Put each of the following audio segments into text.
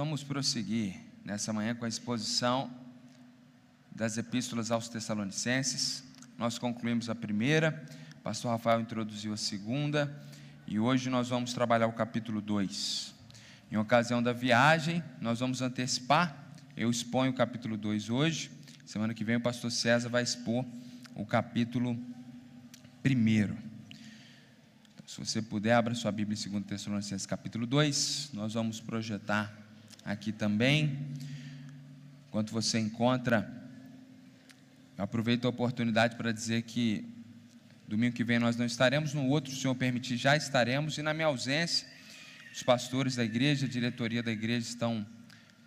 vamos prosseguir nessa manhã com a exposição das epístolas aos Tessalonicenses. Nós concluímos a primeira, o pastor Rafael introduziu a segunda, e hoje nós vamos trabalhar o capítulo 2. Em ocasião da viagem, nós vamos antecipar, eu exponho o capítulo 2 hoje, semana que vem o pastor César vai expor o capítulo 1. Então, se você puder, abra sua Bíblia em 2 Tessalonicenses capítulo 2, nós vamos projetar aqui também. Enquanto você encontra, aproveito a oportunidade para dizer que domingo que vem nós não estaremos, no outro, se o Senhor permitir, já estaremos, e na minha ausência, os pastores da igreja, a diretoria da igreja estão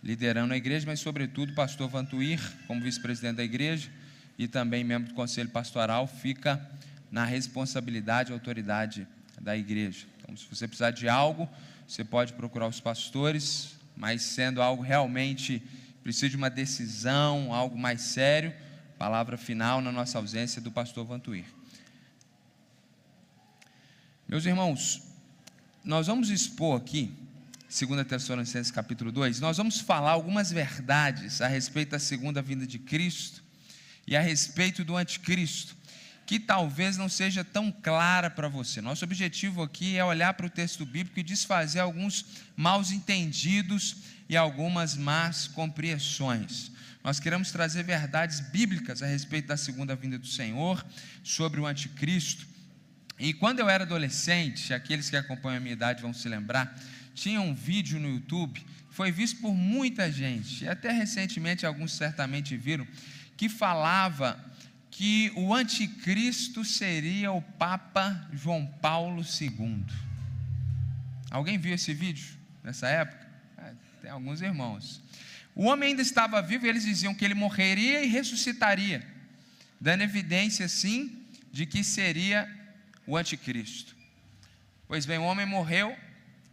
liderando a igreja, mas sobretudo o pastor Vantuir, como vice-presidente da igreja, e também membro do conselho pastoral, fica na responsabilidade e autoridade da igreja. Então, se você precisar de algo, você pode procurar os pastores, mas sendo algo realmente precisa de uma decisão, algo mais sério, palavra final na nossa ausência do pastor Vantuir. Meus irmãos, nós vamos expor aqui, 2 Tessalonicenses capítulo 2, nós vamos falar algumas verdades a respeito da segunda vinda de Cristo e a respeito do anticristo que talvez não seja tão clara para você. Nosso objetivo aqui é olhar para o texto bíblico e desfazer alguns maus entendidos e algumas más compreensões. Nós queremos trazer verdades bíblicas a respeito da segunda vinda do Senhor, sobre o anticristo. E quando eu era adolescente, aqueles que acompanham a minha idade vão se lembrar, tinha um vídeo no YouTube, foi visto por muita gente, e até recentemente alguns certamente viram, que falava que o anticristo seria o Papa João Paulo II. Alguém viu esse vídeo nessa época? É, tem alguns irmãos. O homem ainda estava vivo e eles diziam que ele morreria e ressuscitaria, dando evidência, sim, de que seria o anticristo. Pois bem, o homem morreu,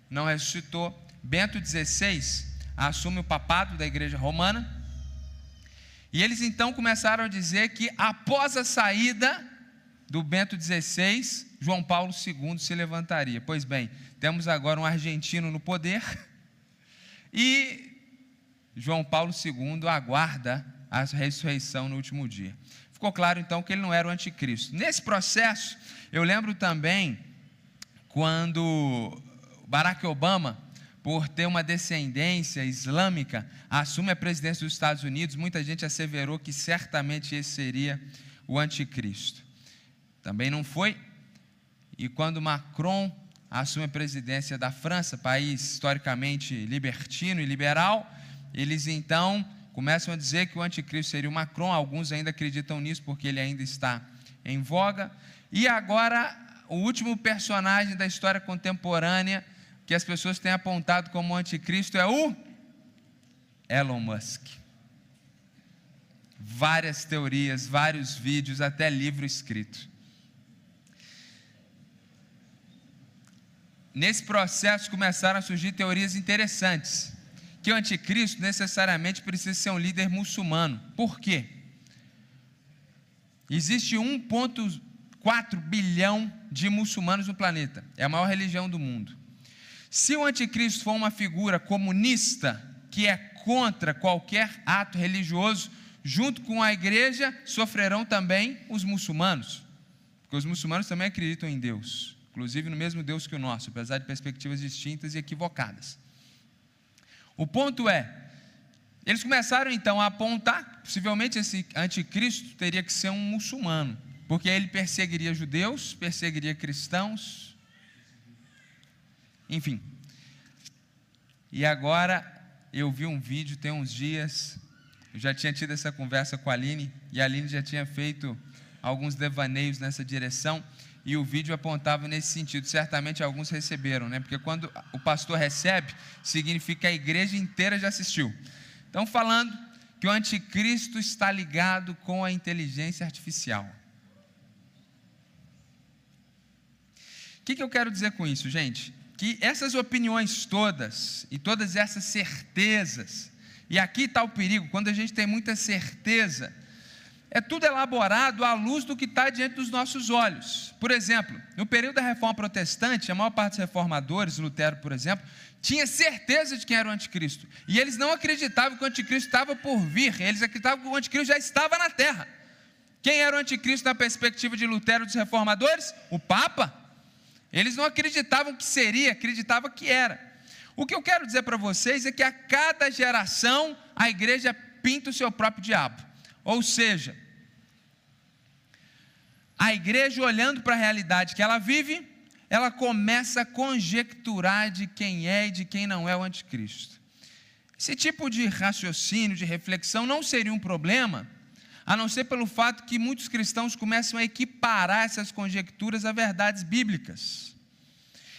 não ressuscitou. Bento XVI assume o papado da igreja romana e eles então começaram a dizer que após a saída do Bento XVI, João Paulo II se levantaria. Pois bem, temos agora um argentino no poder e João Paulo II aguarda a ressurreição no último dia. Ficou claro então que ele não era o anticristo. Nesse processo, eu lembro também quando Barack Obama por ter uma descendência islâmica, assume a presidência dos Estados Unidos, muita gente asseverou que certamente esse seria o anticristo. Também não foi. E quando Macron assume a presidência da França, país historicamente libertino e liberal, eles então começam a dizer que o anticristo seria o Macron, alguns ainda acreditam nisso porque ele ainda está em voga. E agora, o último personagem da história contemporânea que as pessoas têm apontado como anticristo é o Elon Musk. Várias teorias, vários vídeos, até livro escrito. Nesse processo começaram a surgir teorias interessantes. Que o anticristo necessariamente precisa ser um líder muçulmano. Por quê? Existe 1,4 bilhão de muçulmanos no planeta. É a maior religião do mundo. Se o anticristo for uma figura comunista, que é contra qualquer ato religioso, junto com a igreja sofrerão também os muçulmanos, porque os muçulmanos também acreditam em Deus, inclusive no mesmo Deus que o nosso, apesar de perspectivas distintas e equivocadas. O ponto é, eles começaram então a apontar, possivelmente esse anticristo teria que ser um muçulmano, porque ele perseguiria judeus, perseguiria cristãos, enfim. E agora eu vi um vídeo tem uns dias, eu já tinha tido essa conversa com a Aline, e a Aline já tinha feito alguns devaneios nessa direção, e o vídeo apontava nesse sentido. Certamente alguns receberam, né? Porque quando o pastor recebe, significa que a igreja inteira já assistiu. Então, falando que o anticristo está ligado com a inteligência artificial. O que, que eu quero dizer com isso, gente? Que essas opiniões todas e todas essas certezas, e aqui está o perigo, quando a gente tem muita certeza, é tudo elaborado à luz do que está diante dos nossos olhos. Por exemplo, no período da reforma protestante, a maior parte dos reformadores, Lutero, por exemplo, tinha certeza de quem era o anticristo. E eles não acreditavam que o anticristo estava por vir, eles acreditavam que o anticristo já estava na terra. Quem era o anticristo na perspectiva de Lutero e dos reformadores? O Papa. Eles não acreditavam que seria, acreditavam que era. O que eu quero dizer para vocês é que a cada geração a igreja pinta o seu próprio diabo. Ou seja, a igreja olhando para a realidade que ela vive, ela começa a conjecturar de quem é e de quem não é o anticristo. Esse tipo de raciocínio, de reflexão, não seria um problema, a não ser pelo fato que muitos cristãos começam a equiparar essas conjecturas a verdades bíblicas.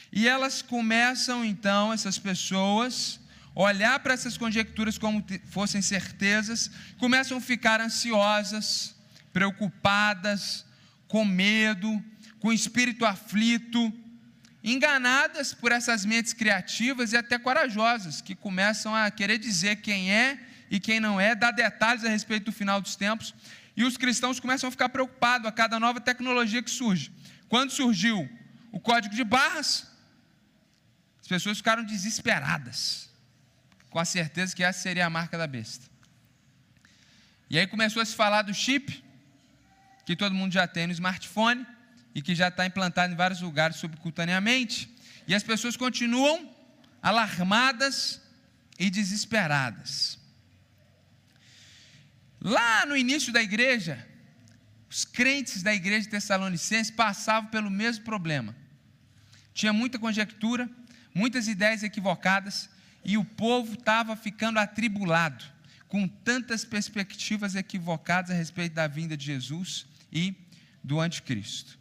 E elas começam então, essas pessoas, olhar para essas conjecturas como fossem certezas, começam a ficar ansiosas, preocupadas, com medo, com espírito aflito, enganadas por essas mentes criativas e até corajosas, que começam a querer dizer quem é e quem não é, dar detalhes a respeito do final dos tempos, e os cristãos começam a ficar preocupados a cada nova tecnologia que surge. Quando surgiu o código de barras, as pessoas ficaram desesperadas, com a certeza que essa seria a marca da besta. E aí começou a se falar do chip, que todo mundo já tem no smartphone, e que já está implantado em vários lugares subcutaneamente, e as pessoas continuam alarmadas e desesperadas. Lá no início da igreja, os crentes da igreja de Tessalonicenses passavam pelo mesmo problema. Tinha muita conjectura, muitas ideias equivocadas, e o povo estava ficando atribulado, com tantas perspectivas equivocadas a respeito da vinda de Jesus e do anticristo.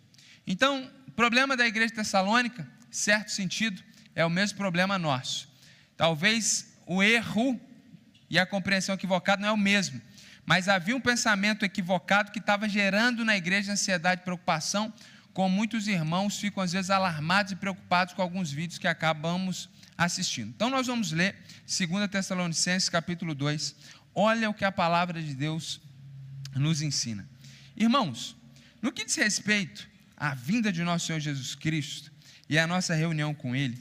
Então, o problema da igreja de Tessalônica, certo sentido, é o mesmo problema nosso. Talvez o erro e a compreensão equivocada não é o mesmo, mas havia um pensamento equivocado que estava gerando na igreja ansiedade e preocupação, como muitos irmãos ficam às vezes alarmados e preocupados com alguns vídeos que acabamos assistindo. Então nós vamos ler 2 Tessalonicenses capítulo 2. Olha o que a palavra de Deus nos ensina. Irmãos, no que diz respeito à vinda de nosso Senhor Jesus Cristo e à nossa reunião com Ele,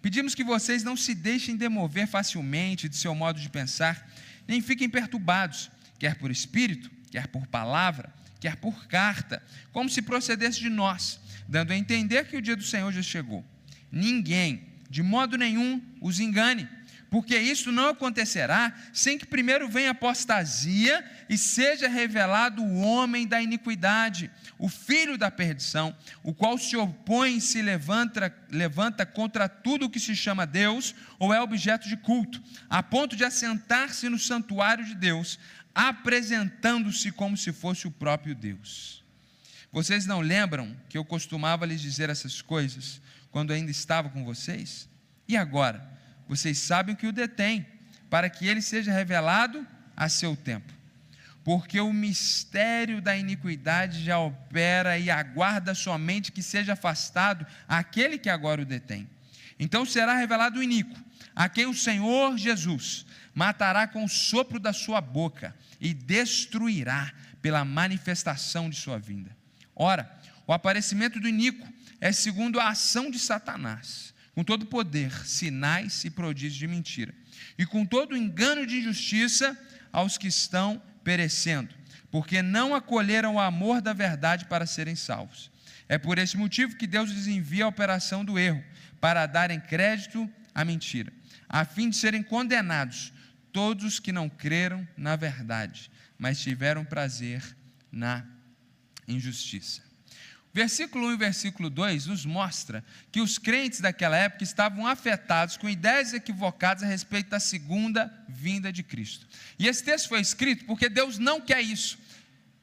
pedimos que vocês não se deixem demover facilmente de seu modo de pensar, nem fiquem perturbados, quer por espírito, quer por palavra, quer por carta, como se procedesse de nós, dando a entender que o dia do Senhor já chegou. Ninguém, de modo nenhum, os engane porque isso não acontecerá sem que primeiro venha apostasia e seja revelado o homem da iniquidade, o filho da perdição, o qual se opõe e se levanta, levanta contra tudo o que se chama Deus ou é objeto de culto, a ponto de assentar-se no santuário de Deus, apresentando-se como se fosse o próprio Deus. Vocês não lembram que eu costumava lhes dizer essas coisas quando ainda estava com vocês? E agora? vocês sabem que o detém, para que ele seja revelado a seu tempo. Porque o mistério da iniquidade já opera e aguarda somente que seja afastado aquele que agora o detém. Então será revelado o iníquo, a quem o Senhor Jesus matará com o sopro da sua boca e destruirá pela manifestação de sua vinda. Ora, o aparecimento do iníquo é segundo a ação de Satanás com todo poder, sinais e prodígios de mentira, e com todo engano de injustiça aos que estão perecendo, porque não acolheram o amor da verdade para serem salvos. É por esse motivo que Deus lhes envia a operação do erro, para darem crédito à mentira, a fim de serem condenados todos os que não creram na verdade, mas tiveram prazer na injustiça. Versículo 1 e versículo 2 nos mostra que os crentes daquela época estavam afetados com ideias equivocadas a respeito da segunda vinda de Cristo. E esse texto foi escrito porque Deus não quer isso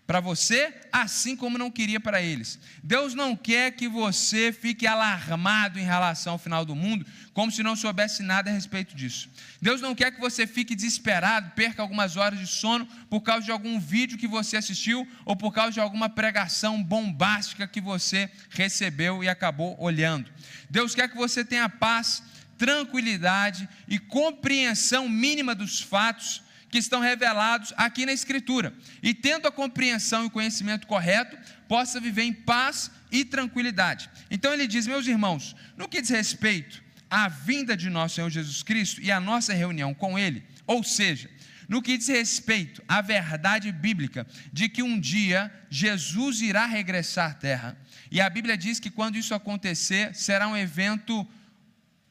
para você, assim como não queria para eles. Deus não quer que você fique alarmado em relação ao final do mundo, como se não soubesse nada a respeito disso. Deus não quer que você fique desesperado, perca algumas horas de sono por causa de algum vídeo que você assistiu ou por causa de alguma pregação bombástica que você recebeu e acabou olhando. Deus quer que você tenha paz, tranquilidade e compreensão mínima dos fatos que estão revelados aqui na Escritura, e tendo a compreensão e o conhecimento correto, possa viver em paz e tranquilidade. Então ele diz, meus irmãos, no que diz respeito à vinda de nosso Senhor Jesus Cristo e à nossa reunião com Ele, ou seja, no que diz respeito à verdade bíblica de que um dia Jesus irá regressar à terra, e a Bíblia diz que quando isso acontecer, será um evento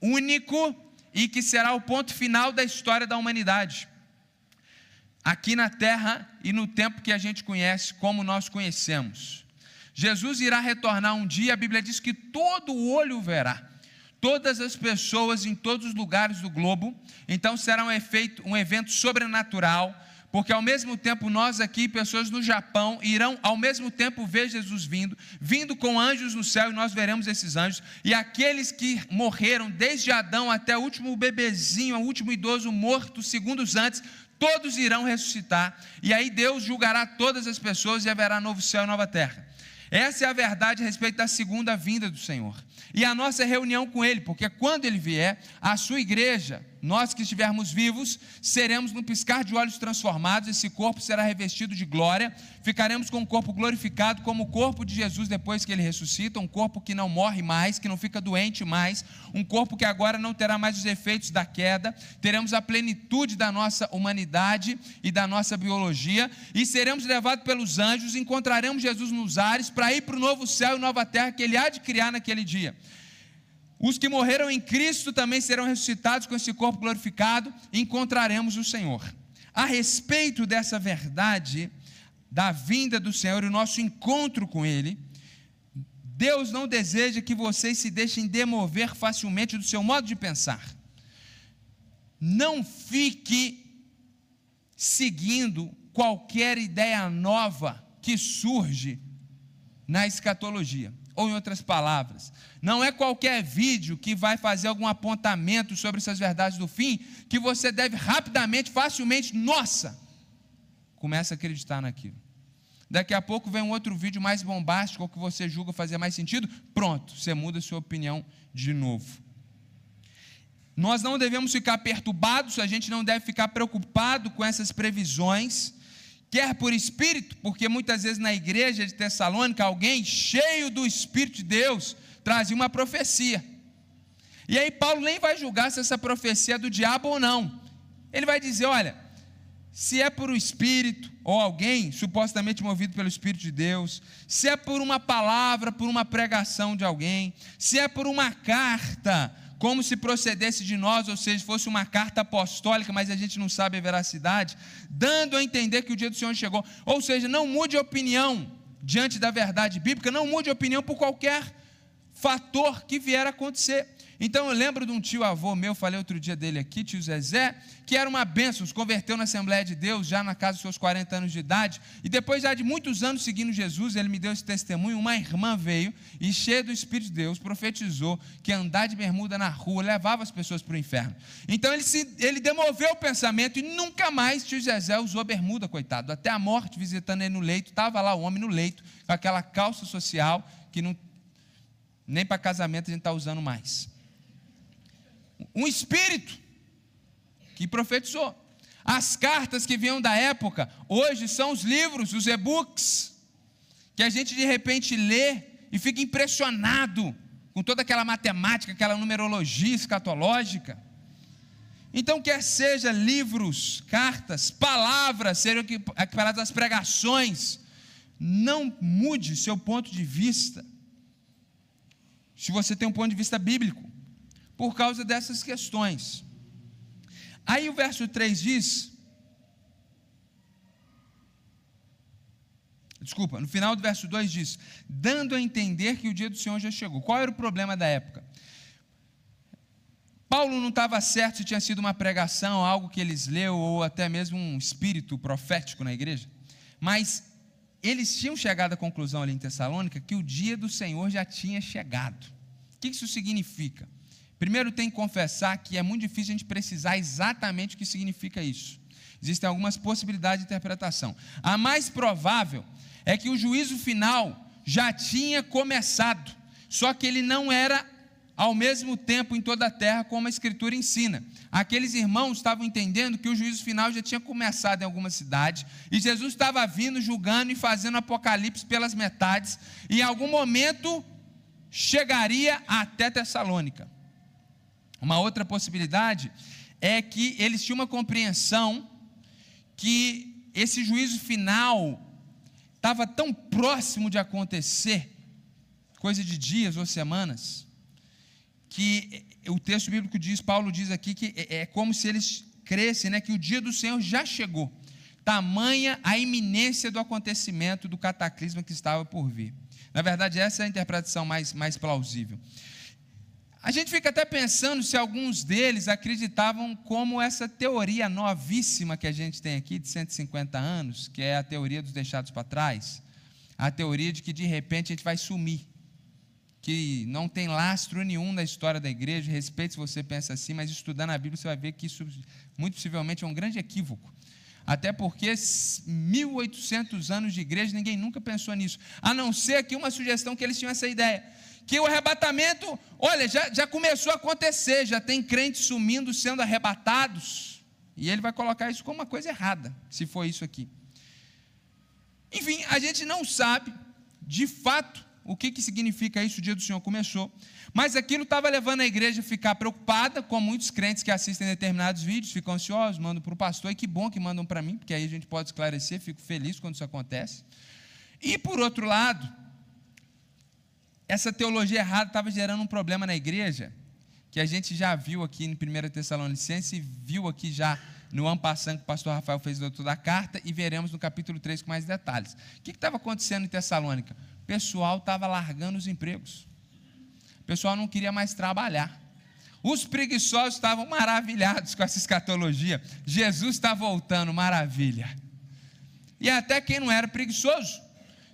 único e que será o ponto final da história da humanidade. Aqui na terra e no tempo que a gente conhece, como nós conhecemos. Jesus irá retornar um dia, a Bíblia diz que todo olho verá, todas as pessoas em todos os lugares do globo, então será um, efeito, um evento sobrenatural, porque ao mesmo tempo nós aqui, pessoas no Japão, irão ao mesmo tempo ver Jesus vindo, vindo com anjos no céu, e nós veremos esses anjos, e aqueles que morreram desde Adão até o último bebezinho, o último idoso morto segundos antes, todos irão ressuscitar, e aí Deus julgará todas as pessoas e haverá novo céu e nova terra. Essa é a verdade a respeito da segunda vinda do Senhor. E a nossa reunião com Ele, porque quando Ele vier, a sua igreja, nós que estivermos vivos, seremos no piscar de olhos transformados, esse corpo será revestido de glória, ficaremos com um corpo glorificado, como o corpo de Jesus depois que ele ressuscita, um corpo que não morre mais, que não fica doente mais, um corpo que agora não terá mais os efeitos da queda, teremos a plenitude da nossa humanidade e da nossa biologia, e seremos levados pelos anjos, encontraremos Jesus nos ares para ir para o novo céu e nova terra que ele há de criar naquele dia. Os que morreram em Cristo também serão ressuscitados com esse corpo glorificado e encontraremos o Senhor. A respeito dessa verdade, da vinda do Senhor e o nosso encontro com Ele, Deus não deseja que vocês se deixem demover facilmente do seu modo de pensar. Não fique seguindo qualquer ideia nova que surge na escatologia. Ou, em outras palavras, não é qualquer vídeo que vai fazer algum apontamento sobre essas verdades do fim que você deve rapidamente, facilmente, nossa, começa a acreditar naquilo. Daqui a pouco vem um outro vídeo mais bombástico, ou que você julga fazer mais sentido, pronto, você muda sua opinião de novo. Nós não devemos ficar perturbados, a gente não deve ficar preocupado com essas previsões quer por espírito, porque muitas vezes na igreja de Tessalônica, alguém cheio do Espírito de Deus trazia uma profecia. E aí Paulo nem vai julgar se essa profecia é do diabo ou não. Ele vai dizer: olha, se é por o Espírito, ou alguém supostamente movido pelo Espírito de Deus, se é por uma palavra, por uma pregação de alguém, se é por uma carta, como se procedesse de nós, ou seja, fosse uma carta apostólica, mas a gente não sabe a veracidade, dando a entender que o dia do Senhor chegou. Ou seja, não mude a opinião diante da verdade bíblica, não mude a opinião por qualquer fator que vier a acontecer. Então eu lembro de um tio avô meu, falei outro dia dele aqui, tio Zezé, que era uma bênção, se converteu na Assembleia de Deus já na casa dos seus 40 anos de idade, e depois já de muitos anos seguindo Jesus, ele me deu esse testemunho, uma irmã veio e cheia do Espírito de Deus, profetizou que andar de bermuda na rua levava as pessoas para o inferno. Então ele, se, ele demoveu o pensamento e nunca mais tio Zezé usou bermuda, coitado, até a morte visitando ele no leito, estava lá o homem no leito, com aquela calça social que não, nem para casamento a gente está usando mais um espírito que profetizou. As cartas que vinham da época, hoje são os livros, os e-books, que a gente de repente lê e fica impressionado com toda aquela matemática, aquela numerologia escatológica. Então, quer seja livros, cartas, palavras, sejam equiparadas às pregações, não mude seu ponto de vista. Se você tem um ponto de vista bíblico, por causa dessas questões. Aí o verso 3 diz. Desculpa, no final do verso 2 diz: dando a entender que o dia do Senhor já chegou. Qual era o problema da época? Paulo não estava certo se tinha sido uma pregação, algo que eles leu, ou até mesmo um espírito profético na igreja, mas eles tinham chegado à conclusão ali em Tessalônica que o dia do Senhor já tinha chegado. O que isso significa? Primeiro, tem que confessar que é muito difícil a gente precisar exatamente o que significa isso. Existem algumas possibilidades de interpretação. A mais provável é que o juízo final já tinha começado, só que ele não era ao mesmo tempo em toda a terra, como a Escritura ensina. Aqueles irmãos estavam entendendo que o juízo final já tinha começado em alguma cidade, e Jesus estava vindo, julgando e fazendo apocalipse pelas metades, e em algum momento chegaria até Tessalônica. Uma outra possibilidade é que eles tinham uma compreensão que esse juízo final estava tão próximo de acontecer, coisa de dias ou semanas, que o texto bíblico diz, Paulo diz aqui que é, é como se eles crescem, né, que o dia do Senhor já chegou. Tamanha a iminência do acontecimento do cataclisma que estava por vir. Na verdade, essa é a interpretação mais, mais plausível. A gente fica até pensando se alguns deles acreditavam como essa teoria novíssima que a gente tem aqui, de 150 anos, que é a teoria dos deixados para trás, a teoria de que de repente a gente vai sumir que não tem lastro nenhum na história da igreja, respeito se você pensa assim, mas estudando a Bíblia você vai ver que isso muito possivelmente é um grande equívoco. Até porque 1800 anos de igreja, ninguém nunca pensou nisso. A não ser aqui uma sugestão que eles tinham essa ideia. Que o arrebatamento, olha, já, já começou a acontecer, já tem crentes sumindo, sendo arrebatados. E ele vai colocar isso como uma coisa errada, se for isso aqui. Enfim, a gente não sabe, de fato, o que, que significa isso? O dia do Senhor começou. Mas aquilo estava levando a igreja a ficar preocupada, com muitos crentes que assistem determinados vídeos, ficam ansiosos, mandam para o pastor, e que bom que mandam para mim, porque aí a gente pode esclarecer, fico feliz quando isso acontece. E por outro lado, essa teologia errada estava gerando um problema na igreja, que a gente já viu aqui em 1 Tessalonicense, viu aqui já no ano passado que o pastor Rafael fez o doutor da carta, e veremos no capítulo 3 com mais detalhes. O que estava acontecendo em Tessalônica? pessoal estava largando os empregos. O pessoal não queria mais trabalhar. Os preguiçosos estavam maravilhados com essa escatologia. Jesus está voltando, maravilha. E até quem não era preguiçoso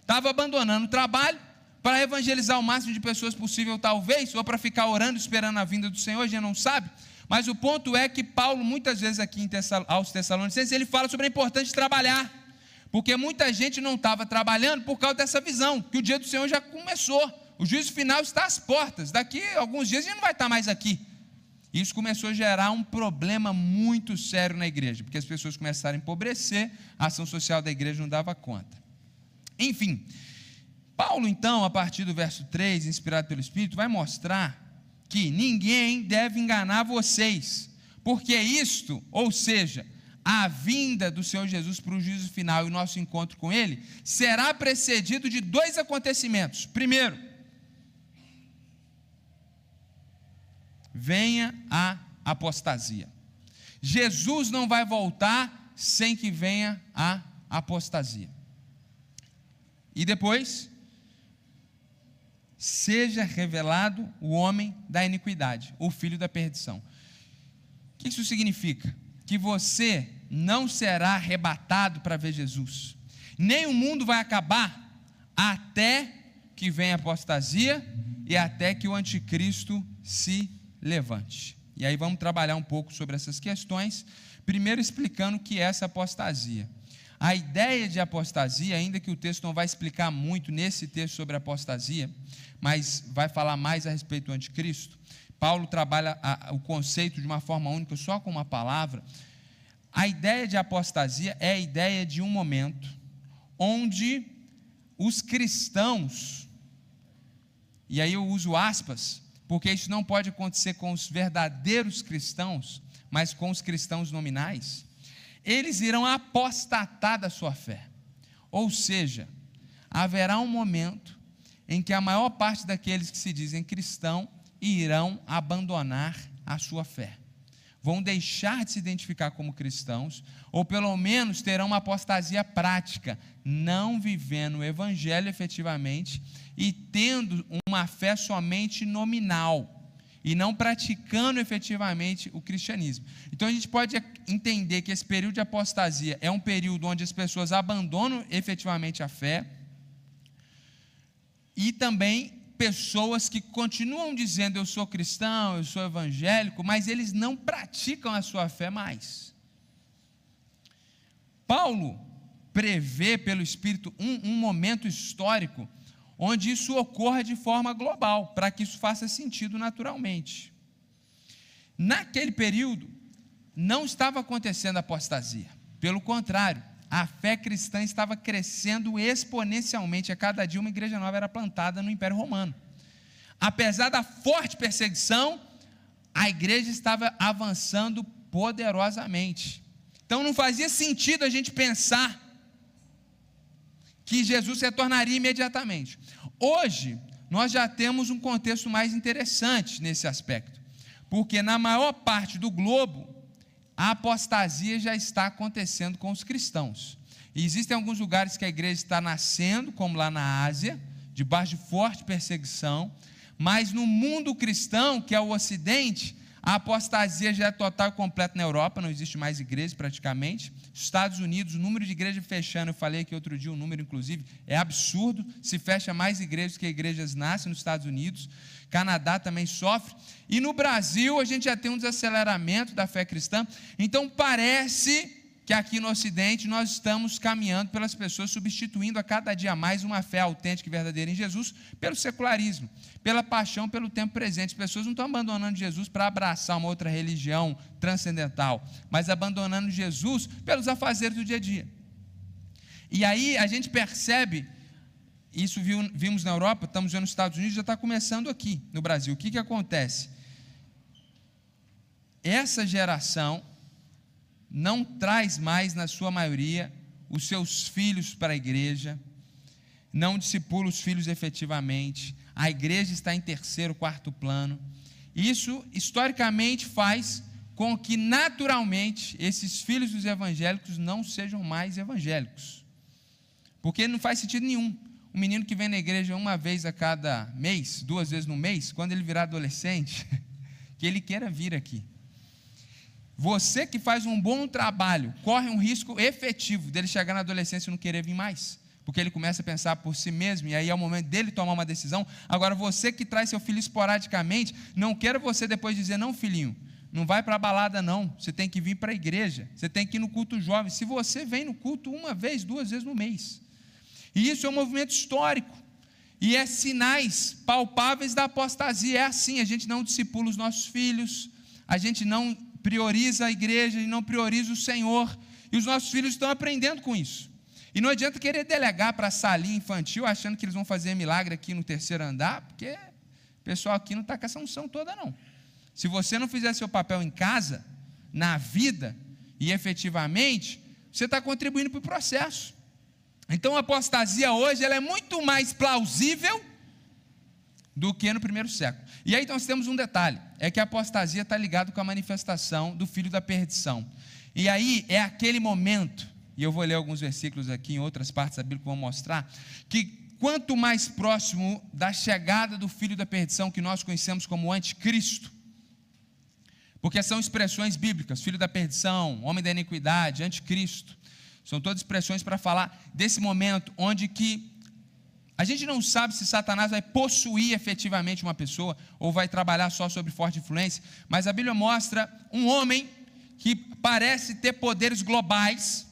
estava abandonando o trabalho para evangelizar o máximo de pessoas possível, talvez, ou para ficar orando, esperando a vinda do Senhor, a gente não sabe. Mas o ponto é que Paulo, muitas vezes aqui Tessal aos Tessalonicenses, ele fala sobre a importância de trabalhar. Porque muita gente não estava trabalhando por causa dessa visão, que o dia do Senhor já começou. O juízo final está às portas. Daqui a alguns dias a gente não vai estar mais aqui. Isso começou a gerar um problema muito sério na igreja, porque as pessoas começaram a empobrecer, a ação social da igreja não dava conta. Enfim, Paulo, então, a partir do verso 3, inspirado pelo Espírito, vai mostrar que ninguém deve enganar vocês, porque isto, ou seja, a vinda do Senhor Jesus para o juízo final e o nosso encontro com Ele será precedido de dois acontecimentos. Primeiro, venha a apostasia. Jesus não vai voltar sem que venha a apostasia. E depois, seja revelado o homem da iniquidade, o filho da perdição. O que isso significa? Que você não será arrebatado para ver Jesus. Nem o mundo vai acabar até que venha a apostasia e até que o anticristo se levante. E aí vamos trabalhar um pouco sobre essas questões, primeiro explicando o que é essa apostasia. A ideia de apostasia, ainda que o texto não vai explicar muito nesse texto sobre apostasia, mas vai falar mais a respeito do anticristo. Paulo trabalha a, o conceito de uma forma única, só com uma palavra, a ideia de apostasia é a ideia de um momento onde os cristãos, e aí eu uso aspas, porque isso não pode acontecer com os verdadeiros cristãos, mas com os cristãos nominais, eles irão apostatar da sua fé. Ou seja, haverá um momento em que a maior parte daqueles que se dizem cristão irão abandonar a sua fé vão deixar de se identificar como cristãos, ou pelo menos terão uma apostasia prática, não vivendo o evangelho efetivamente e tendo uma fé somente nominal e não praticando efetivamente o cristianismo. Então a gente pode entender que esse período de apostasia é um período onde as pessoas abandonam efetivamente a fé e também pessoas que continuam dizendo eu sou cristão, eu sou evangélico, mas eles não praticam a sua fé mais. Paulo prevê pelo Espírito um, um momento histórico onde isso ocorra de forma global, para que isso faça sentido naturalmente. Naquele período, não estava acontecendo apostasia. Pelo contrário, a fé cristã estava crescendo exponencialmente. A cada dia uma igreja nova era plantada no Império Romano. Apesar da forte perseguição, a igreja estava avançando poderosamente. Então não fazia sentido a gente pensar que Jesus se tornaria imediatamente. Hoje, nós já temos um contexto mais interessante nesse aspecto, porque na maior parte do globo, a apostasia já está acontecendo com os cristãos. E existem alguns lugares que a igreja está nascendo, como lá na Ásia, debaixo de forte perseguição, mas no mundo cristão, que é o Ocidente, a apostasia já é total e completa na Europa, não existe mais igreja praticamente. Estados Unidos, o número de igrejas fechando, eu falei aqui outro dia, o número inclusive, é absurdo. Se fecha mais igrejas que igrejas nascem nos Estados Unidos. Canadá também sofre. E no Brasil, a gente já tem um desaceleramento da fé cristã. Então, parece que aqui no Ocidente nós estamos caminhando pelas pessoas, substituindo a cada dia mais uma fé autêntica e verdadeira em Jesus pelo secularismo, pela paixão pelo tempo presente. As pessoas não estão abandonando Jesus para abraçar uma outra religião transcendental, mas abandonando Jesus pelos afazeres do dia a dia. E aí a gente percebe, isso vimos na Europa, estamos vendo nos Estados Unidos, já está começando aqui no Brasil. O que, que acontece? Essa geração não traz mais, na sua maioria, os seus filhos para a igreja, não discipula os filhos efetivamente, a igreja está em terceiro, quarto plano. Isso, historicamente, faz com que, naturalmente, esses filhos dos evangélicos não sejam mais evangélicos. Porque não faz sentido nenhum. Um menino que vem na igreja uma vez a cada mês, duas vezes no mês, quando ele virar adolescente, que ele queira vir aqui. Você que faz um bom trabalho, corre um risco efetivo dele chegar na adolescência e não querer vir mais. Porque ele começa a pensar por si mesmo, e aí é o momento dele tomar uma decisão. Agora, você que traz seu filho esporadicamente, não queira você depois dizer, não, filhinho, não vai para a balada, não. Você tem que vir para a igreja, você tem que ir no culto jovem. Se você vem no culto uma vez, duas vezes no mês. E isso é um movimento histórico. E é sinais palpáveis da apostasia. É assim, a gente não discipula os nossos filhos, a gente não prioriza a igreja e não prioriza o Senhor. E os nossos filhos estão aprendendo com isso. E não adianta querer delegar para a salinha infantil, achando que eles vão fazer milagre aqui no terceiro andar, porque o pessoal aqui não está com essa unção toda, não. Se você não fizer seu papel em casa, na vida, e efetivamente, você está contribuindo para o processo. Então a apostasia hoje ela é muito mais plausível do que no primeiro século. E aí nós temos um detalhe: é que a apostasia está ligada com a manifestação do filho da perdição. E aí é aquele momento, e eu vou ler alguns versículos aqui em outras partes da Bíblia que vão mostrar, que quanto mais próximo da chegada do filho da perdição, que nós conhecemos como anticristo, porque são expressões bíblicas, filho da perdição, homem da iniquidade, anticristo, são todas expressões para falar desse momento onde que a gente não sabe se Satanás vai possuir efetivamente uma pessoa ou vai trabalhar só sobre forte influência, mas a Bíblia mostra um homem que parece ter poderes globais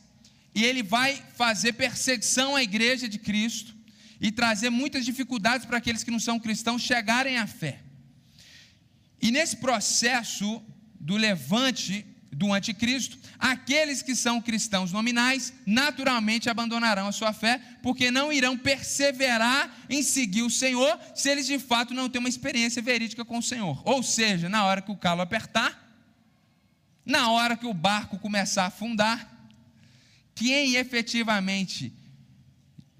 e ele vai fazer perseguição à igreja de Cristo e trazer muitas dificuldades para aqueles que não são cristãos chegarem à fé. E nesse processo do levante do anticristo, aqueles que são cristãos nominais naturalmente abandonarão a sua fé, porque não irão perseverar em seguir o Senhor se eles de fato não têm uma experiência verídica com o Senhor. Ou seja, na hora que o calo apertar, na hora que o barco começar a afundar, quem efetivamente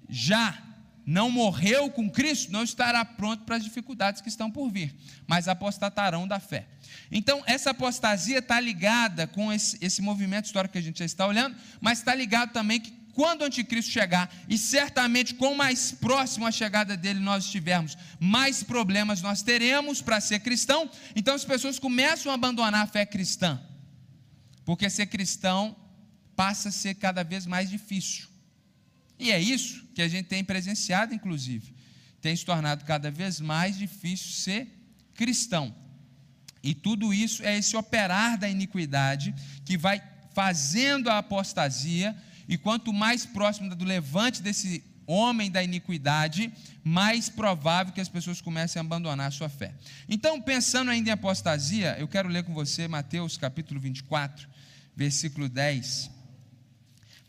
já não morreu com Cristo não estará pronto para as dificuldades que estão por vir, mas apostatarão da fé. Então, essa apostasia está ligada com esse, esse movimento histórico que a gente já está olhando, mas está ligado também que quando o anticristo chegar, e certamente com mais próximo a chegada dele nós estivermos, mais problemas nós teremos para ser cristão, então as pessoas começam a abandonar a fé cristã, porque ser cristão passa a ser cada vez mais difícil. E é isso que a gente tem presenciado, inclusive. Tem se tornado cada vez mais difícil ser cristão. E tudo isso é esse operar da iniquidade que vai fazendo a apostasia, e quanto mais próximo do levante desse homem da iniquidade, mais provável que as pessoas comecem a abandonar a sua fé. Então, pensando ainda em apostasia, eu quero ler com você Mateus capítulo 24, versículo 10,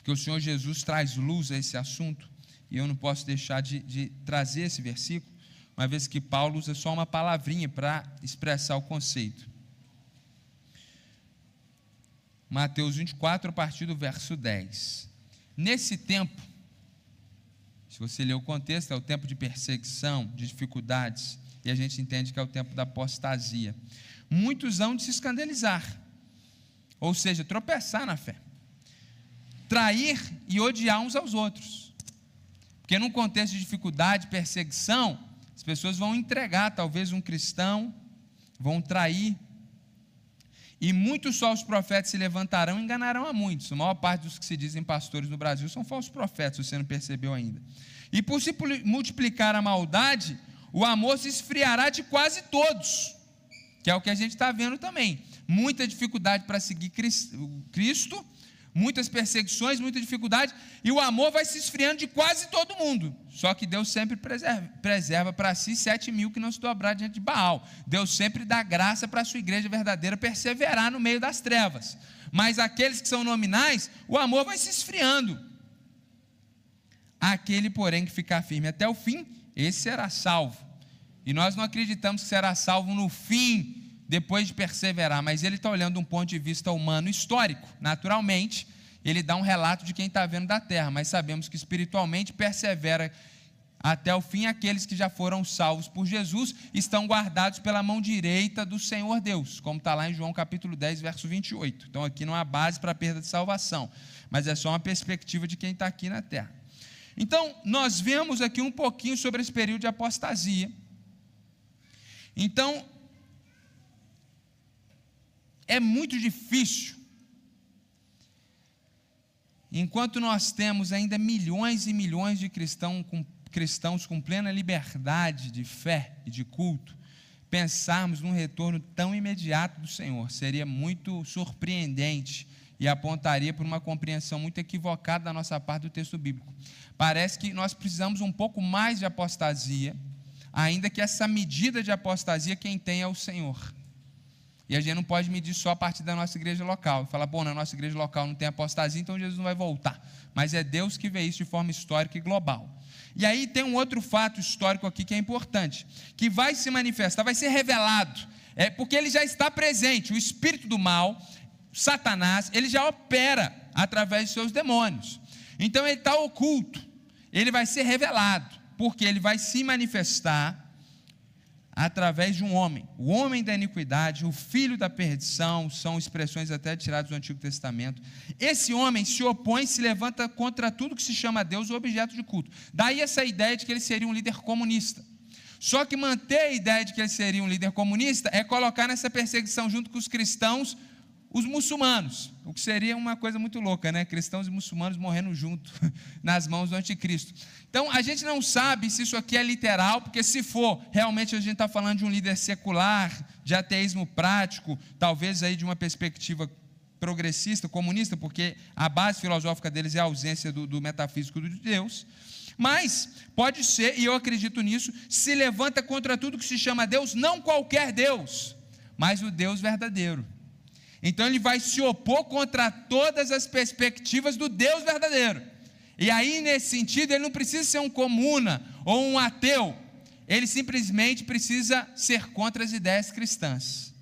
porque o Senhor Jesus traz luz a esse assunto, e eu não posso deixar de, de trazer esse versículo, uma vez que Paulo usa só uma palavrinha para expressar o conceito. Mateus 24, a partir do verso 10. Nesse tempo, se você ler o contexto, é o tempo de perseguição, de dificuldades, e a gente entende que é o tempo da apostasia. Muitos hão de se escandalizar, ou seja, tropeçar na fé, trair e odiar uns aos outros. Porque num contexto de dificuldade, perseguição, as pessoas vão entregar talvez um cristão, vão trair. E muitos falsos profetas se levantarão e enganarão a muitos. A maior parte dos que se dizem pastores no Brasil são falsos profetas, você não percebeu ainda. E por se multiplicar a maldade, o amor se esfriará de quase todos, que é o que a gente está vendo também. Muita dificuldade para seguir Cristo, muitas perseguições, muita dificuldade, e o amor vai se esfriando de quase todo mundo. Só que Deus sempre preserva, para si sete mil que não se dobrar diante de Baal. Deus sempre dá graça para a sua igreja verdadeira perseverar no meio das trevas. Mas aqueles que são nominais, o amor vai se esfriando. Aquele, porém, que ficar firme até o fim, esse será salvo. E nós não acreditamos que será salvo no fim depois de perseverar, mas ele está olhando um ponto de vista humano histórico. Naturalmente, ele dá um relato de quem está vendo da terra, mas sabemos que espiritualmente persevera até o fim aqueles que já foram salvos por Jesus estão guardados pela mão direita do Senhor Deus, como está lá em João capítulo 10, verso 28. Então aqui não há base para a perda de salvação, mas é só uma perspectiva de quem está aqui na terra. Então, nós vemos aqui um pouquinho sobre esse período de apostasia. Então, é muito difícil. Enquanto nós temos ainda milhões e milhões de cristãos com, cristãos com plena liberdade de fé e de culto, pensarmos num retorno tão imediato do Senhor seria muito surpreendente e apontaria para uma compreensão muito equivocada da nossa parte do texto bíblico. Parece que nós precisamos um pouco mais de apostasia, ainda que essa medida de apostasia quem tem é o Senhor. E a gente não pode medir só a partir da nossa igreja local. Falar, bom, na nossa igreja local não tem apostasia, então Jesus não vai voltar. Mas é Deus que vê isso de forma histórica e global. E aí tem um outro fato histórico aqui que é importante, que vai se manifestar, vai ser revelado, é porque ele já está presente. O espírito do mal, Satanás, ele já opera através de seus demônios. Então ele está oculto, ele vai ser revelado, porque ele vai se manifestar através de um homem. O homem da iniquidade, o filho da perdição, são expressões até tiradas do Antigo Testamento. Esse homem se opõe, se levanta contra tudo que se chama Deus o objeto de culto. Daí essa ideia de que ele seria um líder comunista. Só que manter a ideia de que ele seria um líder comunista é colocar nessa perseguição junto com os cristãos os muçulmanos, o que seria uma coisa muito louca, né? Cristãos e muçulmanos morrendo junto nas mãos do anticristo. Então, a gente não sabe se isso aqui é literal, porque se for, realmente a gente está falando de um líder secular, de ateísmo prático, talvez aí de uma perspectiva progressista, comunista, porque a base filosófica deles é a ausência do, do metafísico de Deus. Mas pode ser, e eu acredito nisso, se levanta contra tudo que se chama Deus, não qualquer Deus, mas o Deus verdadeiro. Então ele vai se opor contra todas as perspectivas do Deus verdadeiro. E aí, nesse sentido, ele não precisa ser um comuna ou um ateu, ele simplesmente precisa ser contra as ideias cristãs.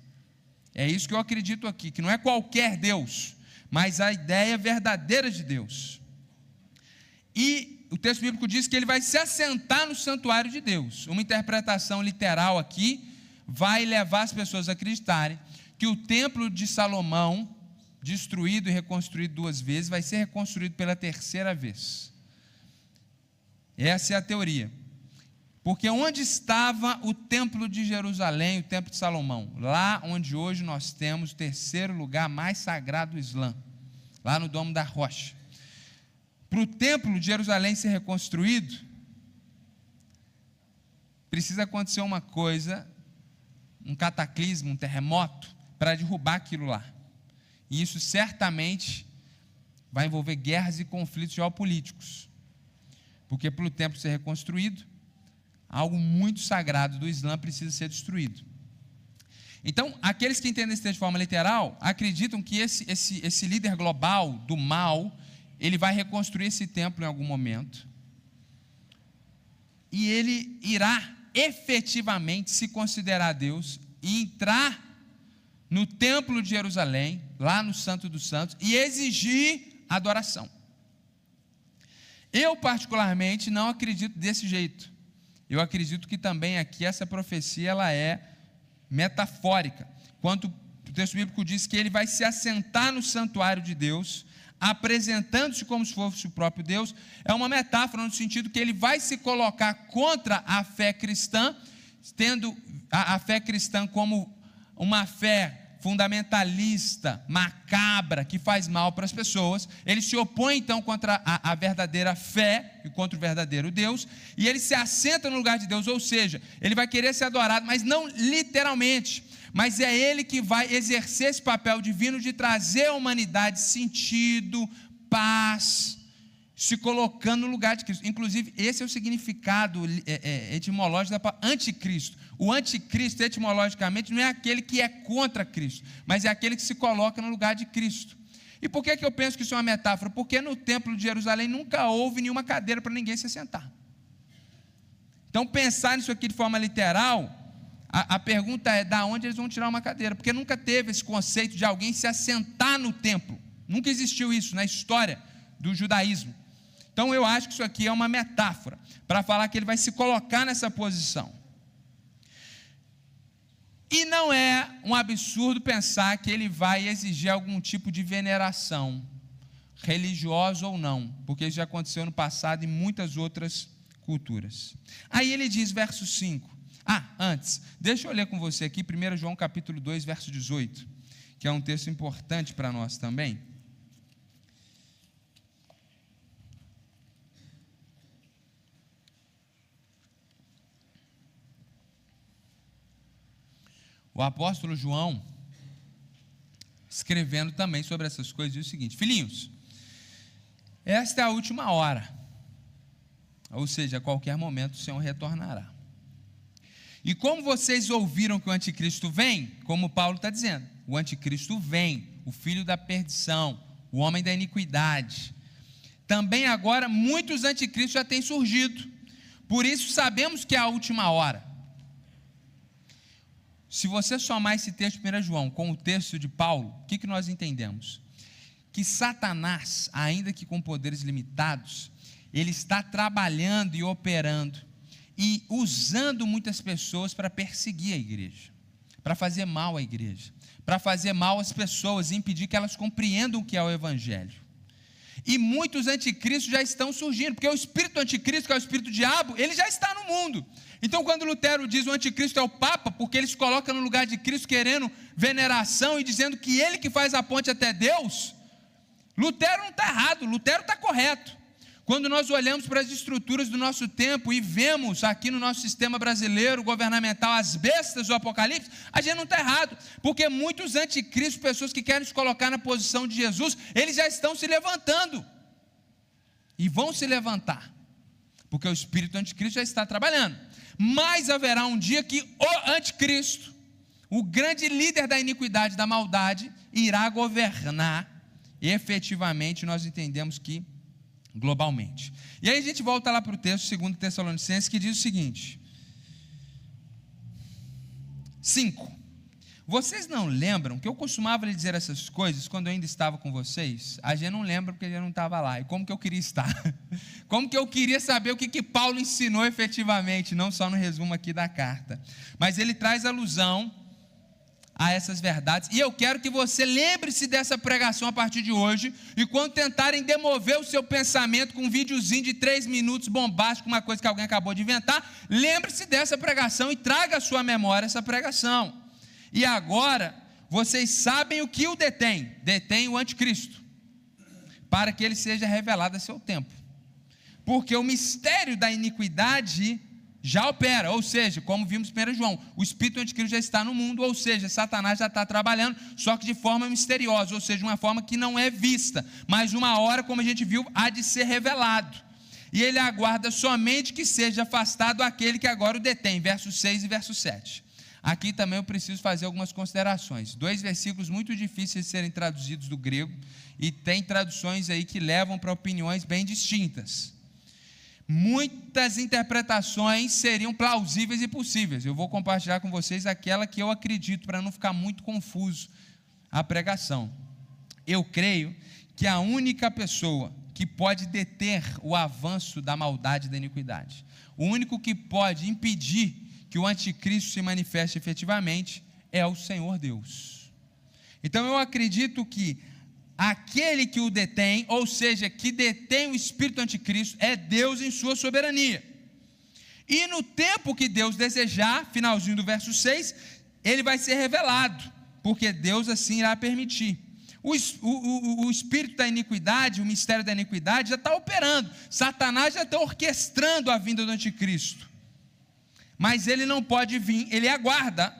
É isso que eu acredito aqui, que não é qualquer Deus, mas a ideia verdadeira de Deus. E o texto bíblico diz que ele vai se assentar no santuário de Deus. Uma interpretação literal aqui vai levar as pessoas a acreditarem que o templo de Salomão, destruído e reconstruído duas vezes, vai ser reconstruído pela terceira vez. Essa é a teoria. Porque onde estava o templo de Jerusalém, o templo de Salomão? Lá onde hoje nós temos o terceiro lugar mais sagrado do Islã, lá no Domo da Rocha. Para o templo de Jerusalém ser reconstruído, precisa acontecer uma coisa, um cataclismo, um terremoto, para derrubar aquilo lá. E isso certamente vai envolver guerras e conflitos geopolíticos. porque para o templo ser reconstruído, algo muito sagrado do Islã precisa ser destruído. Então, aqueles que entendem texto de forma literal acreditam que esse, esse, esse líder global do mal, ele vai reconstruir esse templo em algum momento. E ele irá efetivamente se considerar Deus e entrar no templo de Jerusalém, lá no Santo dos Santos, e exigir adoração. Eu, particularmente, não acredito desse jeito. Eu acredito que também aqui essa profecia ela é metafórica. Quanto o texto bíblico diz que ele vai se assentar no santuário de Deus, apresentando-se como se fosse o próprio Deus, é uma metáfora no sentido que ele vai se colocar contra a fé cristã, tendo a, a fé cristã como uma fé fundamentalista, macabra, que faz mal para as pessoas. Ele se opõe então contra a, a, verdadeira fé e contra o verdadeiro Deus, e ele se assenta no lugar de Deus, ou seja, ele vai querer ser adorado, mas não literalmente, mas é ele que vai exercer esse papel divino de trazer à humanidade sentido, paz, se colocando no lugar de Cristo. Inclusive, esse é o significado é, é, etimológico da palavra anticristo. O anticristo, etimologicamente, não é aquele que é contra Cristo, mas é aquele que se coloca no lugar de Cristo. E por que, que eu penso que isso é uma metáfora? Porque no templo de Jerusalém nunca houve nenhuma cadeira para ninguém se sentar. Então, pensar nisso aqui de forma literal, a, a pergunta é: da onde eles vão tirar uma cadeira? Porque nunca teve esse conceito de alguém se assentar no templo. Nunca existiu isso na história do judaísmo. Então eu acho que isso aqui é uma metáfora para falar que ele vai se colocar nessa posição. E não é um absurdo pensar que ele vai exigir algum tipo de veneração, religiosa ou não, porque isso já aconteceu no passado em muitas outras culturas. Aí ele diz, verso 5. Ah, antes, deixa eu ler com você aqui, 1 João capítulo 2, verso 18, que é um texto importante para nós também. O apóstolo João, escrevendo também sobre essas coisas, diz o seguinte: Filhinhos, esta é a última hora, ou seja, a qualquer momento o Senhor retornará. E como vocês ouviram que o anticristo vem, como Paulo está dizendo, o anticristo vem, o filho da perdição, o homem da iniquidade. Também agora muitos anticristos já têm surgido. Por isso sabemos que é a última hora. Se você somar esse texto de 1 João com o texto de Paulo, o que, que nós entendemos? Que Satanás, ainda que com poderes limitados, ele está trabalhando e operando e usando muitas pessoas para perseguir a igreja, para fazer mal à igreja, para fazer mal às pessoas e impedir que elas compreendam o que é o Evangelho. E muitos anticristos já estão surgindo, porque o espírito anticristo, que é o espírito diabo, ele já está no mundo. Então, quando Lutero diz o anticristo é o Papa, porque ele se coloca no lugar de Cristo querendo veneração e dizendo que ele que faz a ponte até Deus, Lutero não está errado, Lutero está correto. Quando nós olhamos para as estruturas do nosso tempo e vemos aqui no nosso sistema brasileiro governamental as bestas do Apocalipse, a gente não está errado, porque muitos anticristos, pessoas que querem se colocar na posição de Jesus, eles já estão se levantando e vão se levantar, porque o espírito anticristo já está trabalhando. Mas haverá um dia que o anticristo, o grande líder da iniquidade, da maldade, irá governar. E efetivamente nós entendemos que globalmente. E aí a gente volta lá para o texto, 2 Tessalonicenses, que diz o seguinte: 5. Vocês não lembram que eu costumava lhe dizer essas coisas quando eu ainda estava com vocês? A gente não lembra porque a gente não estava lá. E como que eu queria estar? Como que eu queria saber o que, que Paulo ensinou efetivamente, não só no resumo aqui da carta. Mas ele traz alusão a essas verdades. E eu quero que você lembre-se dessa pregação a partir de hoje. E quando tentarem demover o seu pensamento com um videozinho de três minutos bombástico, uma coisa que alguém acabou de inventar, lembre-se dessa pregação e traga à sua memória essa pregação. E agora, vocês sabem o que o detém: detém o anticristo, para que ele seja revelado a seu tempo. Porque o mistério da iniquidade já opera, ou seja, como vimos em 1 João, o espírito anticristo já está no mundo, ou seja, Satanás já está trabalhando, só que de forma misteriosa, ou seja, uma forma que não é vista, mas uma hora, como a gente viu, há de ser revelado. e ele aguarda somente que seja afastado aquele que agora o detém. Verso 6 e verso 7. Aqui também eu preciso fazer algumas considerações. Dois versículos muito difíceis de serem traduzidos do grego, e tem traduções aí que levam para opiniões bem distintas. Muitas interpretações seriam plausíveis e possíveis. Eu vou compartilhar com vocês aquela que eu acredito, para não ficar muito confuso a pregação. Eu creio que a única pessoa que pode deter o avanço da maldade e da iniquidade, o único que pode impedir que o anticristo se manifeste efetivamente é o Senhor Deus. Então eu acredito que aquele que o detém, ou seja, que detém o espírito anticristo, é Deus em sua soberania. E no tempo que Deus desejar, finalzinho do verso 6, ele vai ser revelado, porque Deus assim irá permitir. O, o, o, espírito da iniquidade, o mistério da iniquidade já está operando. Satanás já está orquestrando a vinda do anticristo. Mas ele não pode vir, ele aguarda